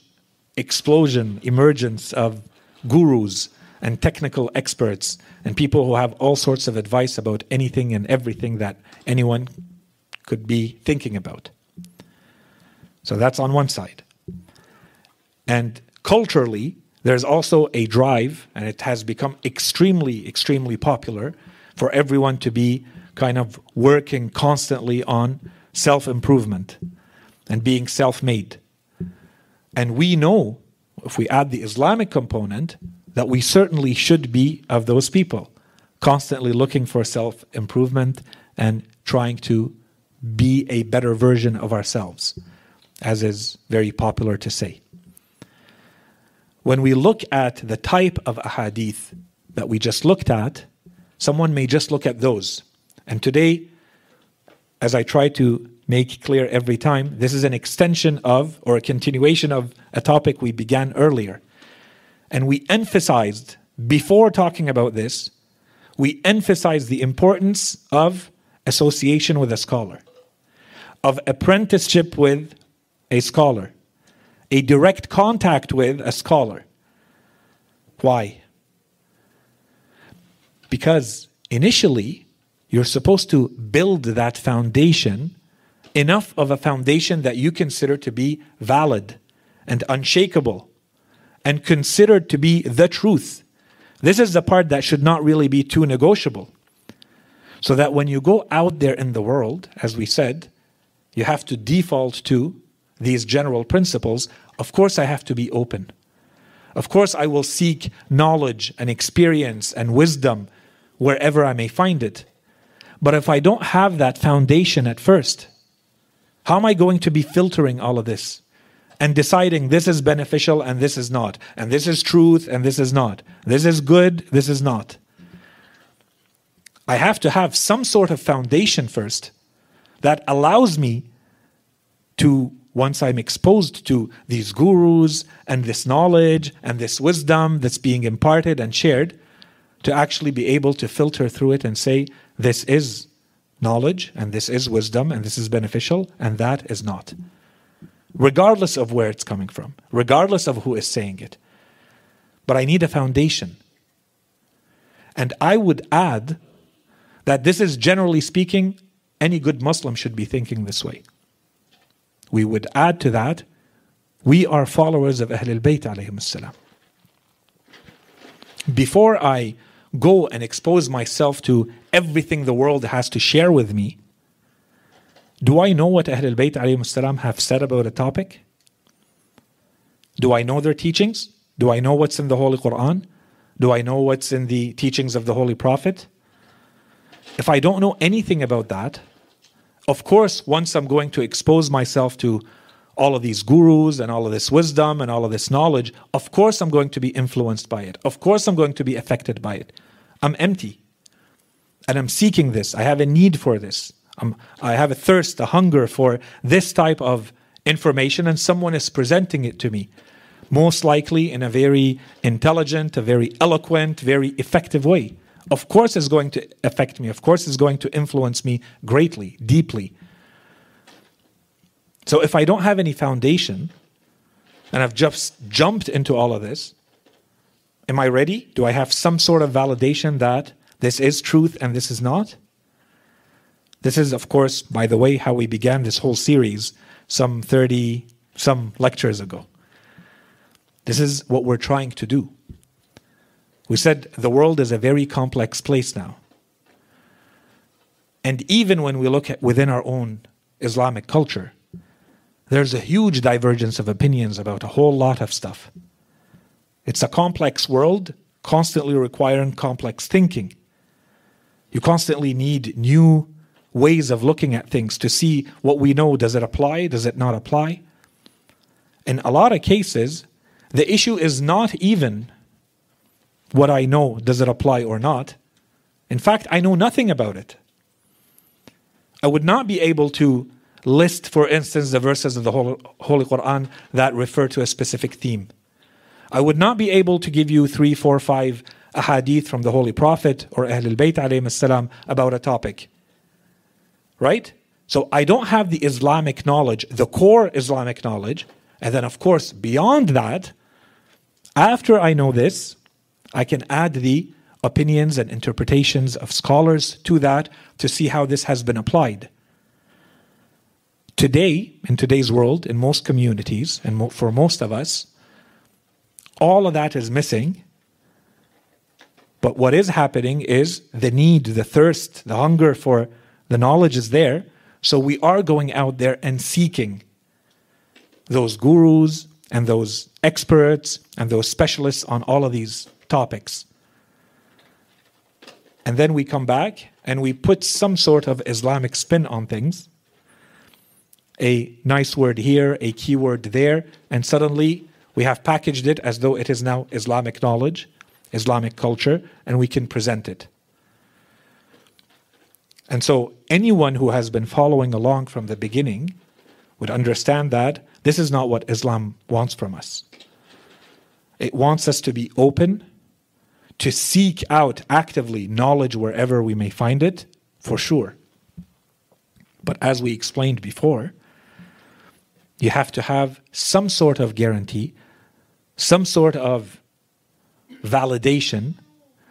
explosion, emergence of gurus and technical experts and people who have all sorts of advice about anything and everything that anyone could be thinking about. So that's on one side. And culturally, there's also a drive, and it has become extremely, extremely popular for everyone to be kind of working constantly on self improvement and being self made. And we know, if we add the Islamic component, that we certainly should be of those people, constantly looking for self improvement and trying to be a better version of ourselves, as is very popular to say when we look at the type of ahadith that we just looked at, someone may just look at those. And today, as I try to make clear every time, this is an extension of or a continuation of a topic we began earlier. And we emphasized, before talking about this, we emphasized the importance of association with a scholar, of apprenticeship with a scholar a direct contact with a scholar. Why? Because initially, you're supposed to build that foundation, enough of a foundation that you consider to be valid and unshakable and considered to be the truth. This is the part that should not really be too negotiable. So that when you go out there in the world, as we said, you have to default to these general principles, of course I have to be open. Of course I will seek knowledge and experience and wisdom wherever I may find it. But if I don't have that foundation at first, how am I going to be filtering all of this and deciding this is beneficial and this is not, and this is truth and this is not, this is good, this is not? I have to have some sort of foundation first that allows me to once I'm exposed to these gurus and this knowledge and this wisdom that's being imparted and shared, to actually be able to filter through it and say, this is knowledge and this is wisdom and this is beneficial and that is not. Regardless of where it's coming from, regardless of who is saying it. But I need a foundation. And I would add that this is generally speaking, any good Muslim should be thinking this way we would add to that, we are followers of Ahlul Bayt. Before I go and expose myself to everything the world has to share with me, do I know what Ahlul Bayt alayhim salam have said about a topic? Do I know their teachings? Do I know what's in the Holy Quran? Do I know what's in the teachings of the Holy Prophet? If I don't know anything about that, of course, once I'm going to expose myself to all of these gurus and all of this wisdom and all of this knowledge, of course I'm going to be influenced by it. Of course I'm going to be affected by it. I'm empty. And I'm seeking this. I have a need for this. I'm, I have a thirst, a hunger for this type of information, and someone is presenting it to me. Most likely in a very intelligent, a very eloquent, very effective way. Of course, it's going to affect me. Of course, it's going to influence me greatly, deeply. So if I don't have any foundation and I've just jumped into all of this, am I ready? Do I have some sort of validation that this is truth and this is not? This is, of course, by the way, how we began this whole series some 30 some lectures ago. This is what we're trying to do. We said the world is a very complex place now. And even when we look at within our own Islamic culture, there's a huge divergence of opinions about a whole lot of stuff. It's a complex world, constantly requiring complex thinking. You constantly need new ways of looking at things to see what we know does it apply, does it not apply? In a lot of cases, the issue is not even what I know, does it apply or not? In fact, I know nothing about it. I would not be able to list, for instance, the verses of the Holy Quran that refer to a specific theme. I would not be able to give you three, four, five ahadith from the Holy Prophet or Ahlul Bayt alayhi about a topic. Right? So I don't have the Islamic knowledge, the core Islamic knowledge. And then, of course, beyond that, after I know this, I can add the opinions and interpretations of scholars to that to see how this has been applied. Today, in today's world, in most communities, and for most of us, all of that is missing. But what is happening is the need, the thirst, the hunger for the knowledge is there. So we are going out there and seeking those gurus and those experts and those specialists on all of these topics. And then we come back and we put some sort of Islamic spin on things a nice word here, a keyword there, and suddenly we have packaged it as though it is now Islamic knowledge, Islamic culture, and we can present it. And so anyone who has been following along from the beginning would understand that this is not what Islam wants from us. It wants us to be open, to seek out actively knowledge wherever we may find it, for sure. But as we explained before, you have to have some sort of guarantee, some sort of validation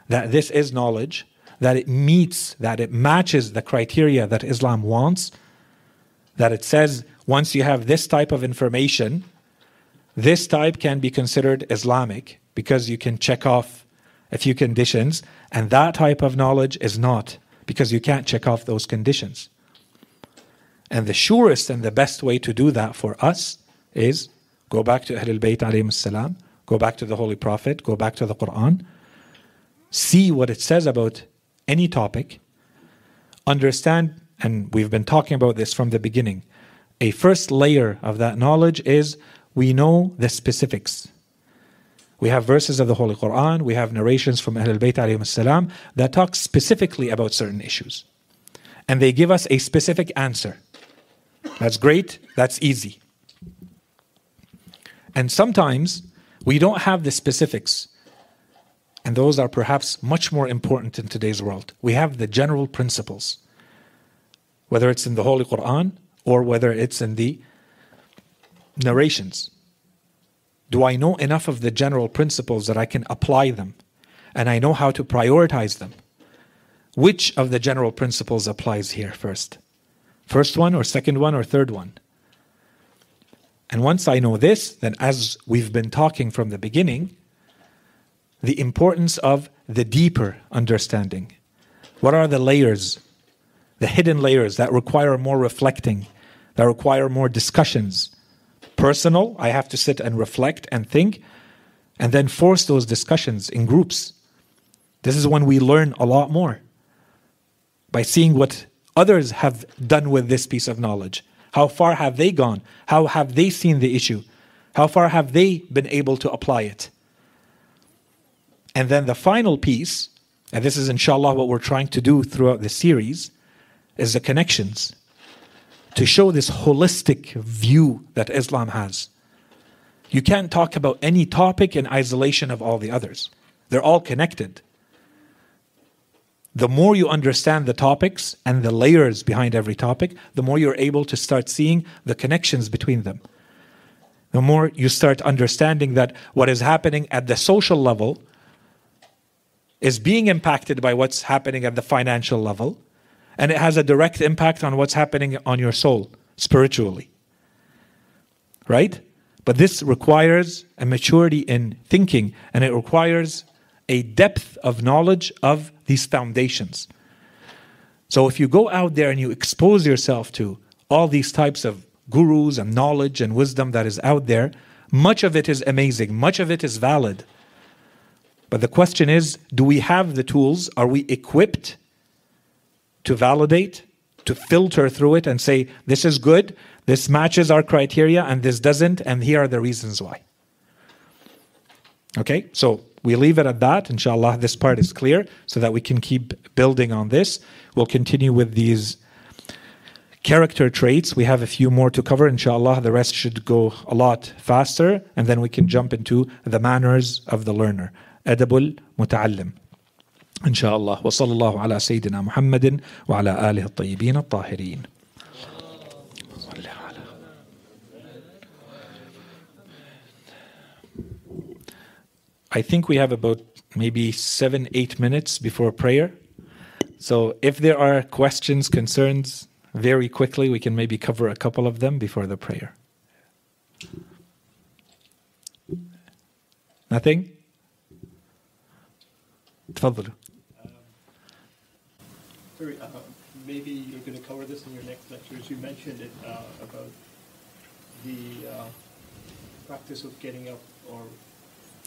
that this is knowledge, that it meets, that it matches the criteria that Islam wants, that it says once you have this type of information, this type can be considered Islamic because you can check off a few conditions, and that type of knowledge is not because you can't check off those conditions. And the surest and the best way to do that for us is go back to Ahlul Bayt alayhi salam, go back to the Holy Prophet, go back to the Quran, see what it says about any topic, understand, and we've been talking about this from the beginning. A first layer of that knowledge is we know the specifics. We have verses of the Holy Quran, we have narrations from Ahlul Bayt salam that talk specifically about certain issues. And they give us a specific answer. That's great, that's easy. And sometimes we don't have the specifics, and those are perhaps much more important in today's world. We have the general principles, whether it's in the Holy Quran or whether it's in the narrations. Do I know enough of the general principles that I can apply them and I know how to prioritize them? Which of the general principles applies here first? First one, or second one, or third one. And once I know this, then as we've been talking from the beginning, the importance of the deeper understanding. What are the layers, the hidden layers that require more reflecting, that require more discussions? Personal, I have to sit and reflect and think, and then force those discussions in groups This is when we learn a lot more by seeing what others have done with this piece of knowledge. How far have they gone? How have they seen the issue? How far have they been able to apply it? And then the final piece, and this is inshallah what we're trying to do throughout the series, is the connections. To show this holistic view that Islam has. You can't talk about any topic in isolation of all the others, they're all connected. The more you understand the topics and the layers behind every topic, the more you're able to start seeing the connections between them. The more you start understanding that what is happening at the social level is being impacted by what's happening at the financial level, and it has a direct impact on what's happening on your soul spiritually. Right? But this requires a maturity in thinking, and it requires a depth of knowledge of these foundations. So if you go out there and you expose yourself to all these types of gurus and knowledge and wisdom that is out there, much of it is amazing, much of it is valid. But the question is do we have the tools? Are we equipped to validate, to filter through it and say, this is good, this matches our criteria, and this doesn't, and here are the reasons why? Okay, so we leave it at that. Inshallah, this part is clear so that we can keep building on this. We'll continue with these character traits. We have a few more to cover. Inshallah, the rest should go a lot faster, and then we can jump into the manners of the learner. أدب المتعلم إن شاء الله وصلى الله على سيدنا محمد وعلى آله الطيبين الطاهرين I think we have about maybe seven, eight minutes before prayer. So if there are questions, concerns, very quickly, we can maybe cover a couple of them before the prayer. Nothing? تفضلوا Sorry, uh, maybe you're going to cover this in your next lectures. You mentioned it uh, about the uh, practice of getting up or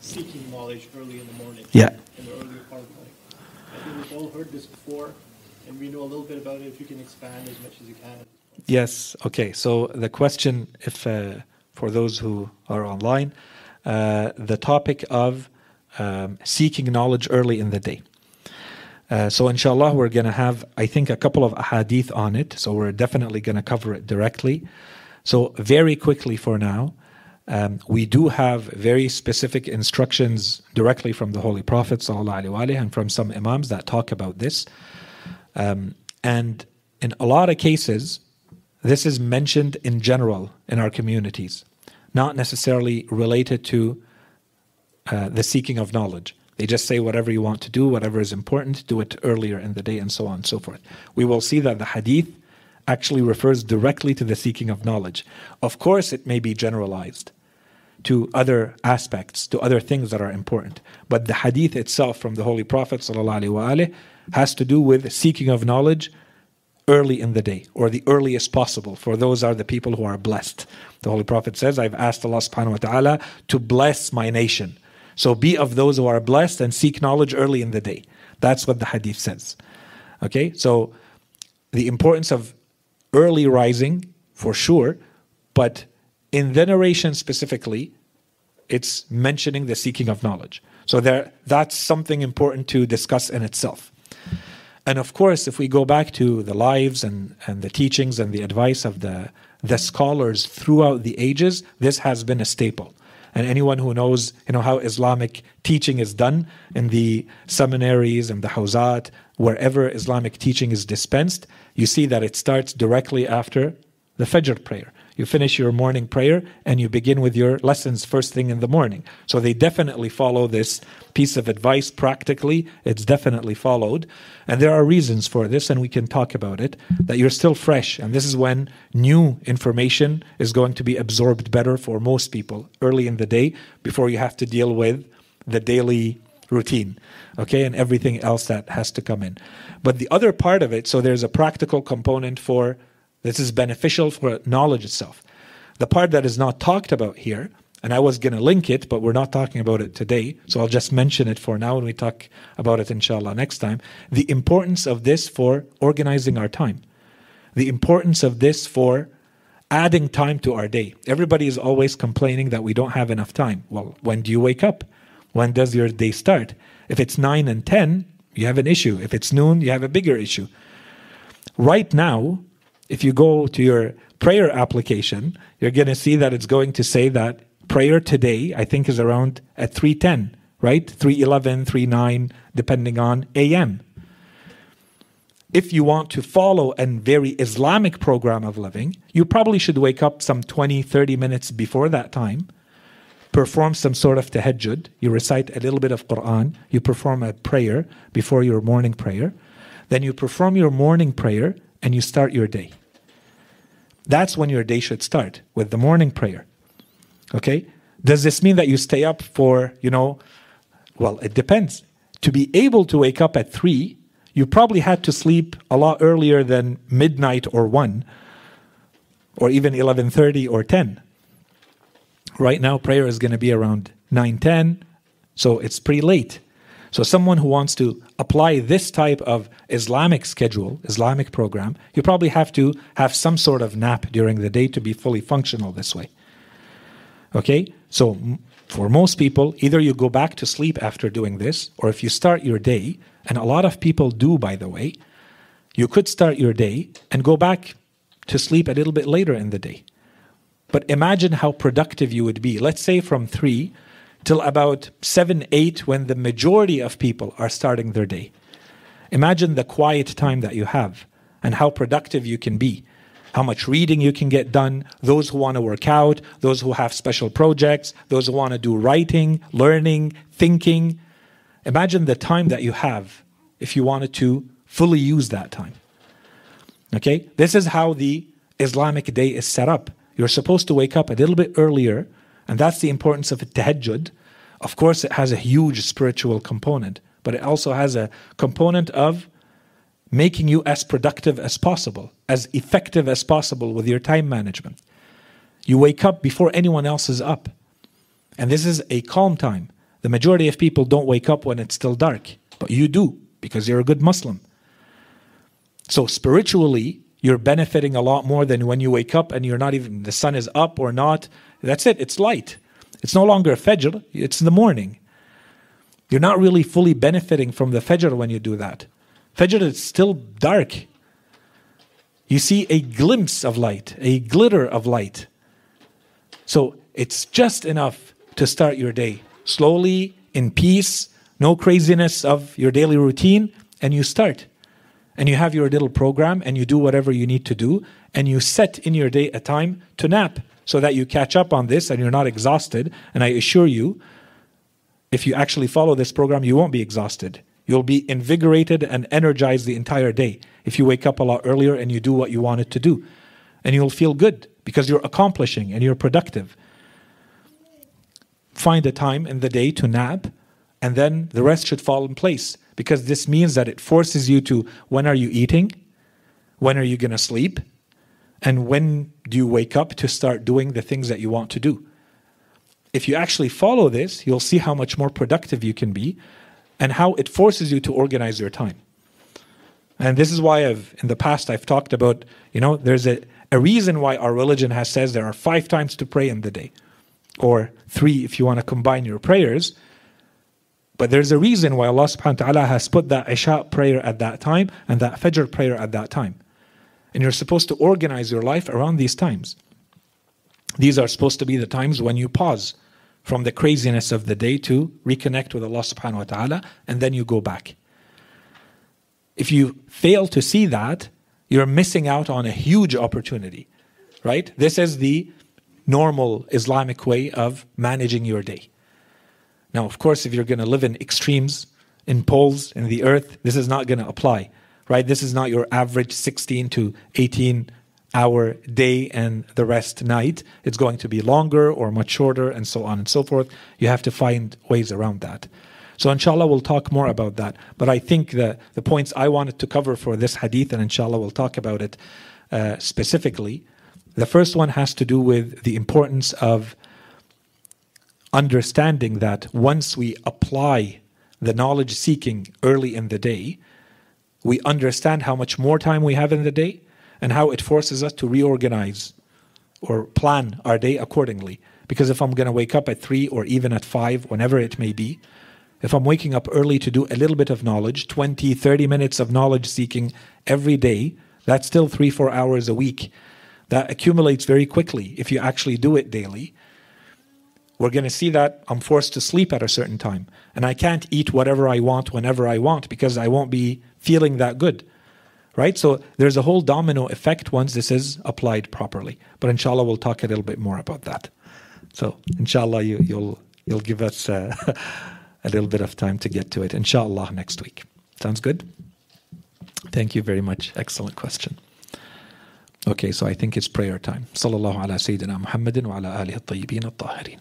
seeking knowledge early in the morning. Yeah. In the earlier part of the morning. I think we've all heard this before, and we know a little bit about it. If you can expand as much as you can. Yes. Okay. So the question, if uh, for those who are online, uh, the topic of um, seeking knowledge early in the day. Uh, so inshallah we're going to have i think a couple of hadith on it so we're definitely going to cover it directly so very quickly for now um, we do have very specific instructions directly from the holy prophet وسلم, and from some imams that talk about this um, and in a lot of cases this is mentioned in general in our communities not necessarily related to uh, the seeking of knowledge. They just say whatever you want to do, whatever is important, do it earlier in the day, and so on and so forth. We will see that the hadith actually refers directly to the seeking of knowledge. Of course, it may be generalized to other aspects, to other things that are important. But the hadith itself from the Holy Prophet ﷺ has to do with seeking of knowledge early in the day or the earliest possible for those are the people who are blessed the holy prophet says i've asked allah subhanahu wa ta'ala to bless my nation so be of those who are blessed and seek knowledge early in the day. That's what the hadith says. Okay, so the importance of early rising for sure, but in the narration specifically, it's mentioning the seeking of knowledge. So there, that's something important to discuss in itself. And of course, if we go back to the lives and, and the teachings and the advice of the, the scholars throughout the ages, this has been a staple. And anyone who knows, you know, how Islamic teaching is done in the seminaries and the hawzat, wherever Islamic teaching is dispensed, you see that it starts directly after the Fajr prayer. You finish your morning prayer and you begin with your lessons first thing in the morning. So they definitely follow this piece of advice practically. It's definitely followed. And there are reasons for this, and we can talk about it, that you're still fresh. And this is when new information is going to be absorbed better for most people early in the day before you have to deal with the daily routine, okay, and everything else that has to come in. But the other part of it, so there's a practical component for this is beneficial for knowledge itself. The part that is not talked about here, and I was going to link it, but we're not talking about it today. So I'll just mention it for now and we talk about it inshallah next time. The importance of this for organizing our time, the importance of this for adding time to our day. Everybody is always complaining that we don't have enough time. Well, when do you wake up? When does your day start? If it's 9 and 10, you have an issue. If it's noon, you have a bigger issue. Right now, if you go to your prayer application, you're going to see that it's going to say that prayer today, I think, is around at 310, right? 311, 39, depending on AM. If you want to follow a very Islamic program of living, you probably should wake up some 20, 30 minutes before that time, perform some sort of tahajjud, you recite a little bit of Quran, you perform a prayer before your morning prayer, then you perform your morning prayer and you start your day. That's when your day should start, with the morning prayer. Okay? Does this mean that you stay up for, you know, well, it depends. To be able to wake up at 3, you probably had to sleep a lot earlier than midnight or 1 or even 11:30 or 10. Right now prayer is going to be around 9:10, so it's pretty late. So someone who wants to apply this type of Islamic schedule, Islamic program, you probably have to have some sort of nap during the day to be fully functional this way. Okay? So for most people, either you go back to sleep after doing this, or if you start your day, and a lot of people do, by the way, you could start your day and go back to sleep a little bit later in the day. But imagine how productive you would be. Let's say from 3 till about 7, 8, when the majority of people are starting their day. Imagine the quiet time that you have and how productive you can be how much reading you can get done, those who want to work out, those who have special projects, those who want to do writing, learning, thinking. Imagine the time that you have if you wanted to fully use that time. Okay? This is how the Islamic day is set up. You're supposed to wake up a little bit earlier, and that's the importance of a tahajjud. Of course, it has a huge spiritual component, but it also has a component of making you as productive as possible, as effective as possible with your time management. You wake up before anyone else is up. And this is a calm time. The majority of people don't wake up when it's still dark, but you do because you're a good Muslim. So spiritually, you're benefiting a lot more than when you wake up and you're not even, the sun is up or not. That's it, it's light. It's no longer a Fajr, it's the morning. You're not really fully benefiting from the Fajr when you do that. Fajr is still dark. You see a glimpse of light, a glitter of light. So it's just enough to start your day slowly, in peace, no craziness of your daily routine, and you start. And you have your little program and you do whatever you need to do, and you set in your day a time to nap so that you catch up on this and you're not exhausted. And I assure you, if you actually follow this program, you won't be exhausted. You'll be invigorated and energized the entire day if you wake up a lot earlier and you do what you wanted to do. And you'll feel good because you're accomplishing and you're productive. Find a time in the day to nap, and then the rest should fall in place because this means that it forces you to when are you eating? When are you going to sleep? And when do you wake up to start doing the things that you want to do? If you actually follow this, you'll see how much more productive you can be and how it forces you to organize your time. And this is why I've in the past I've talked about, you know, there's a, a reason why our religion has says there are five times to pray in the day. Or three if you want to combine your prayers. But there's a reason why Allah subhanahu wa ta'ala has put that Isha prayer at that time and that Fajr prayer at that time. And you're supposed to organize your life around these times. These are supposed to be the times when you pause from the craziness of the day to reconnect with Allah subhanahu wa ta'ala, and then you go back. If you fail to see that, you're missing out on a huge opportunity, right? This is the normal Islamic way of managing your day. Now, of course, if you're going to live in extremes, in poles in the earth, this is not going to apply, right? This is not your average 16 to 18 hour day and the rest night. It's going to be longer or much shorter, and so on and so forth. You have to find ways around that. So, inshallah, we'll talk more about that. But I think the, the points I wanted to cover for this hadith, and inshallah, we'll talk about it uh, specifically. The first one has to do with the importance of understanding that once we apply the knowledge seeking early in the day, we understand how much more time we have in the day and how it forces us to reorganize or plan our day accordingly. Because if I'm going to wake up at 3 or even at 5, whenever it may be, if I'm waking up early to do a little bit of knowledge, 20, 30 minutes of knowledge seeking every day, that's still three, four hours a week. That accumulates very quickly if you actually do it daily. We're going to see that I'm forced to sleep at a certain time. And I can't eat whatever I want whenever I want because I won't be feeling that good. Right? So there's a whole domino effect once this is applied properly. But inshallah, we'll talk a little bit more about that. So inshallah, you, will you'll, you'll give us uh, a little bit of time to get to it. Inshallah, next week. Sounds good? Thank you very much. Excellent question. Okay, so I think it's prayer time. Sallallahu ala Sayyidina Muhammadin wa ala alihi at-tayyibin at-tahirin.